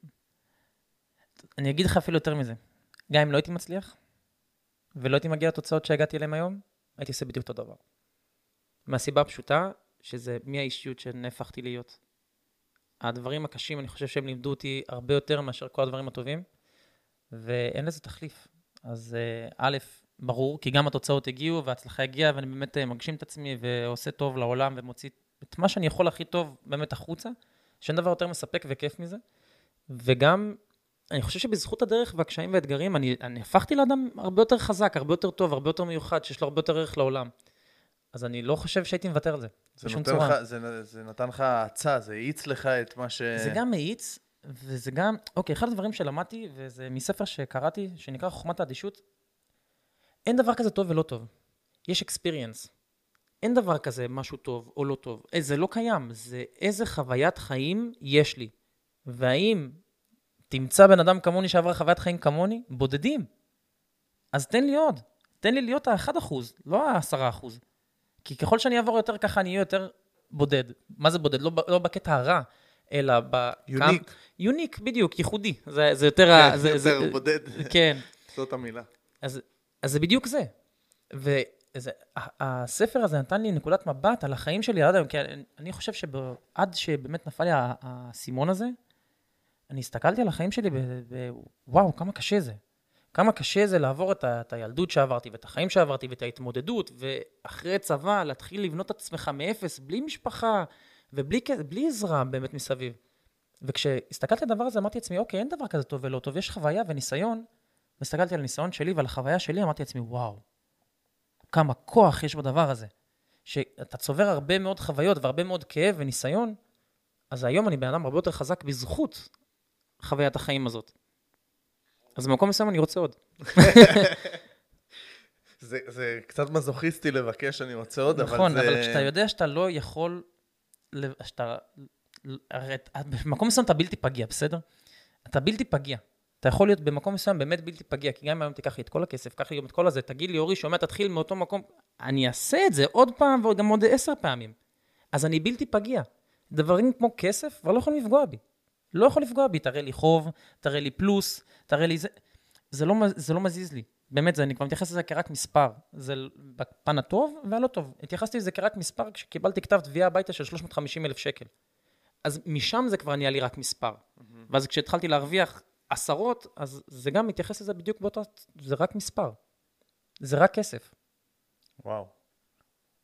אני אגיד לך אפילו יותר מזה. גם אם לא הייתי מצליח, ולא הייתי מגיע לתוצאות שהגעתי אליהן היום, הייתי עושה בדיוק אותו דבר. מהסיבה הפשוטה, שזה מי האישיות שנהפכתי להיות. הדברים הקשים, אני חושב שהם לימדו אותי הרבה יותר מאשר כל הדברים הטובים, ואין לזה תחליף. אז אה, א', ברור, כי גם התוצאות הגיעו וההצלחה הגיעה, ואני באמת אה, מגשים את עצמי ועושה טוב לעולם ומוציא את מה שאני יכול הכי טוב באמת החוצה, שאין דבר יותר מספק וכיף מזה. וגם, אני חושב שבזכות הדרך והקשיים והאתגרים, אני, אני הפכתי לאדם הרבה יותר חזק, הרבה יותר טוב, הרבה יותר מיוחד, שיש לו הרבה יותר ערך לעולם. אז אני לא חושב שהייתי מוותר על זה, זה בשום צורה. לך, זה, זה נתן לך האצה, זה האיץ לך את מה ש... זה גם מאיץ, וזה גם, אוקיי, אחד הדברים שלמדתי, וזה מספר שקראתי, שנקרא חוכמת האדישות, אין דבר כזה טוב ולא טוב. יש experience. אין דבר כזה משהו טוב או לא טוב. אה, זה לא קיים, זה איזה חוויית חיים יש לי. והאם תמצא בן אדם כמוני שעבר חוויית חיים כמוני? בודדים. אז תן לי עוד. תן לי להיות ה-1%, לא ה-10%. כי ככל שאני אעבור יותר ככה, אני אהיה יותר בודד. מה זה בודד? לא, לא בקטע הרע, אלא ב... יוניק. יוניק, בדיוק, ייחודי. זה, זה יותר... כן, זה, יותר זה, בודד. כן. זאת המילה. אז, אז זה בדיוק זה. וזה, ה- הספר הזה נתן לי נקודת מבט על החיים שלי עד היום, כי אני, אני חושב שעד שבאמת נפל לי האסימון הזה, אני הסתכלתי על החיים שלי ווואו, כמה קשה זה. כמה קשה זה לעבור את, ה, את הילדות שעברתי, ואת החיים שעברתי, ואת ההתמודדות, ואחרי צבא להתחיל לבנות את עצמך מאפס, בלי משפחה, ובלי עזרה באמת מסביב. וכשהסתכלתי על הדבר הזה, אמרתי לעצמי, אוקיי, אין דבר כזה טוב ולא טוב, יש חוויה וניסיון. והסתכלתי על הניסיון שלי ועל החוויה שלי, אמרתי לעצמי, וואו, כמה כוח יש בדבר הזה. שאתה צובר הרבה מאוד חוויות והרבה מאוד כאב וניסיון, אז היום אני בן אדם הרבה יותר חזק בזכות חוויית החיים הזאת. אז במקום מסוים אני רוצה עוד. זה, זה קצת מזוכיסטי לבקש, אני רוצה עוד, אבל נכון, זה... אבל כשאתה יודע שאתה לא יכול, שאתה, הרי במקום מסוים אתה בלתי פגיע, בסדר? אתה בלתי פגיע. אתה יכול להיות במקום מסוים באמת בלתי פגיע, כי גם אם היום תיקח לי את כל הכסף, קח לי גם את כל הזה, תגיד לי, אורי, שומע, תתחיל מאותו מקום, אני אעשה את זה עוד פעם וגם עוד עשר פעמים. אז אני בלתי פגיע. דברים כמו כסף כבר לא יכולים לפגוע בי. לא יכול לפגוע בי, תראה לי חוב, תראה לי פלוס, תראה לי זה. זה לא, זה לא מזיז לי. באמת, זה, אני כבר מתייחס לזה כרק מספר. זה בפן הטוב והלא טוב. התייחסתי לזה כרק מספר כשקיבלתי כתב תביעה הביתה של 350 אלף שקל. אז משם זה כבר נהיה לי רק מספר. ואז כשהתחלתי להרוויח עשרות, אז זה גם מתייחס לזה בדיוק באותו... זה רק מספר. זה רק כסף. וואו.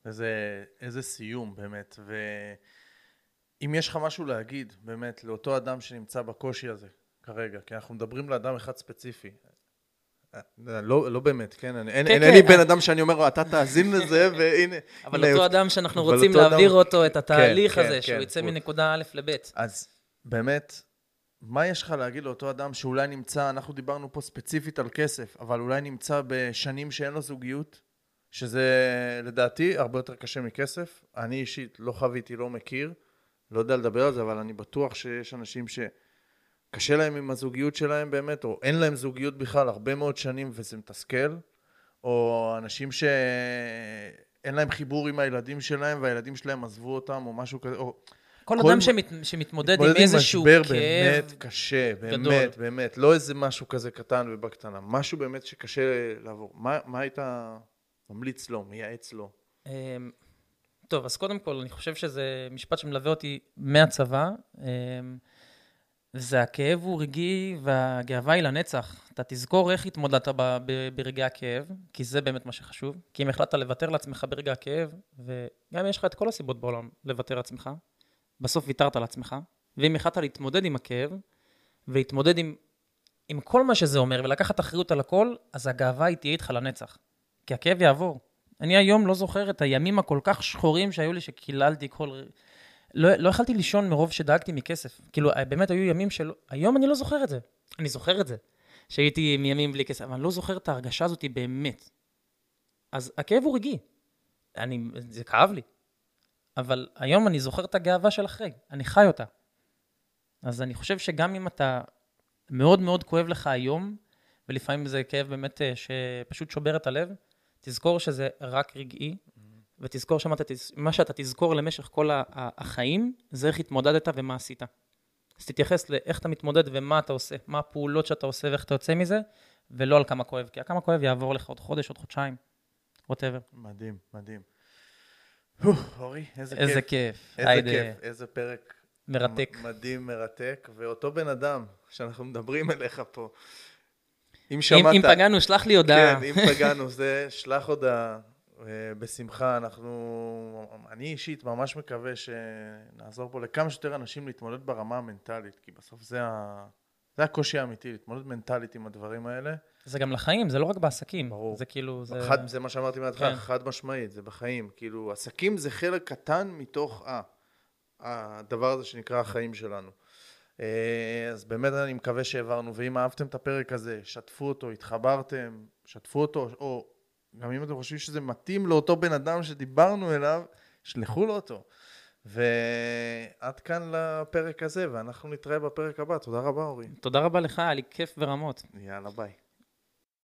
איזה, איזה סיום, באמת. ואם יש לך משהו להגיד, באמת, לאותו אדם שנמצא בקושי הזה כרגע, כי אנחנו מדברים לאדם אחד ספציפי. אה, לא, לא באמת, כן? אני, כן, אין, כן. אין לי בן אדם שאני אומר אתה תאזין לזה, והנה... אבל אותו אדם שאנחנו רוצים להעביר אדם- אותו, את התהליך כן, הזה, כן, שהוא כן. יצא הוא- מנקודה א' לב'. אז באמת, מה יש לך להגיד לאותו אדם שאולי נמצא, אנחנו דיברנו פה ספציפית על כסף, אבל אולי נמצא בשנים שאין לו זוגיות, שזה לדעתי הרבה יותר קשה מכסף. אני אישית לא חוויתי, לא מכיר, לא יודע לדבר על זה, אבל אני בטוח שיש אנשים שקשה להם עם הזוגיות שלהם באמת, או אין להם זוגיות בכלל הרבה מאוד שנים וזה מתסכל, או אנשים שאין להם חיבור עם הילדים שלהם והילדים שלהם עזבו אותם, או משהו כזה, או... כל כל- אדם שמת, שמתמודד עם מתמודד איזשהו משבר כאב, באמת קשה, באמת, גדול. באמת, לא איזה משהו כזה קטן ובקטנה, משהו באמת שקשה לעבור. מה, מה היית ממליץ לו, מייעץ לו? טוב, אז קודם כל, אני חושב שזה משפט שמלווה אותי מהצבא. אמ, זה הכאב הוא רגעי והגאווה היא לנצח. אתה תזכור איך התמודדת ב- ב- ברגעי הכאב, כי זה באמת מה שחשוב. כי אם החלטת לוותר לעצמך ברגע הכאב, וגם אם יש לך את כל הסיבות בעולם לוותר לעצמך, בסוף ויתרת על עצמך. ואם החלטת להתמודד עם הכאב, ולהתמודד עם, עם כל מה שזה אומר, ולקחת אחריות על הכל, אז הגאווה היא תהיה איתך לנצח. כי הכאב יעבור. אני היום לא זוכר את הימים הכל כך שחורים שהיו לי, שקיללתי כל... לא, לא יכלתי לישון מרוב שדאגתי מכסף. כאילו, באמת היו ימים של... היום אני לא זוכר את זה. אני זוכר את זה, שהייתי מימים בלי כסף, אבל אני לא זוכר את ההרגשה הזאת באמת. אז הכאב הוא רגעי. אני, זה כאב לי. אבל היום אני זוכר את הגאווה של אחרי, אני חי אותה. אז אני חושב שגם אם אתה מאוד מאוד כואב לך היום, ולפעמים זה כאב באמת אה, שפשוט שובר את הלב, תזכור שזה רק רגעי, ותזכור שמה תז- מה שאתה תזכור למשך כל ה- החיים, זה איך התמודדת ומה עשית. אז תתייחס לאיך אתה מתמודד ומה אתה עושה, מה הפעולות שאתה עושה ואיך אתה יוצא מזה, ולא על כמה כואב, כי הכמה כואב יעבור לך עוד חודש, עוד חודשיים, ווטאבר. מדהים, מדהים. אורי, איזה איזה כיף. כיף. איזה היידה, כיף, איזה פרק מרתק. מדהים, מרתק, ואותו בן אדם שאנחנו מדברים אליך פה, אם שמעת... אם פגענו, שלח לי הודעה. כן, אם פגענו, זה, שלח הודעה. אה, בשמחה, אנחנו... אני אישית ממש מקווה שנעזור פה לכמה שיותר אנשים להתמודד ברמה המנטלית, כי בסוף זה, ה... זה הקושי האמיתי, להתמודד מנטלית עם הדברים האלה. זה גם לחיים, זה לא רק בעסקים. ברור. זה כאילו, זה... חד, זה מה שאמרתי מההתחלה, כן. חד משמעית, זה בחיים. כאילו, עסקים זה חלק קטן מתוך ה... הדבר הזה שנקרא החיים שלנו. אה, אז באמת אני מקווה שהעברנו, ואם אהבתם את הפרק הזה, שתפו אותו, התחברתם, שתפו אותו, או גם אם אתם חושבים שזה מתאים לאותו בן אדם שדיברנו אליו, שלחו לו אותו. ועד כאן לפרק הזה, ואנחנו נתראה בפרק הבא. תודה רבה, אורי. תודה רבה לך, היה לי כיף ברמות. יאללה, ביי.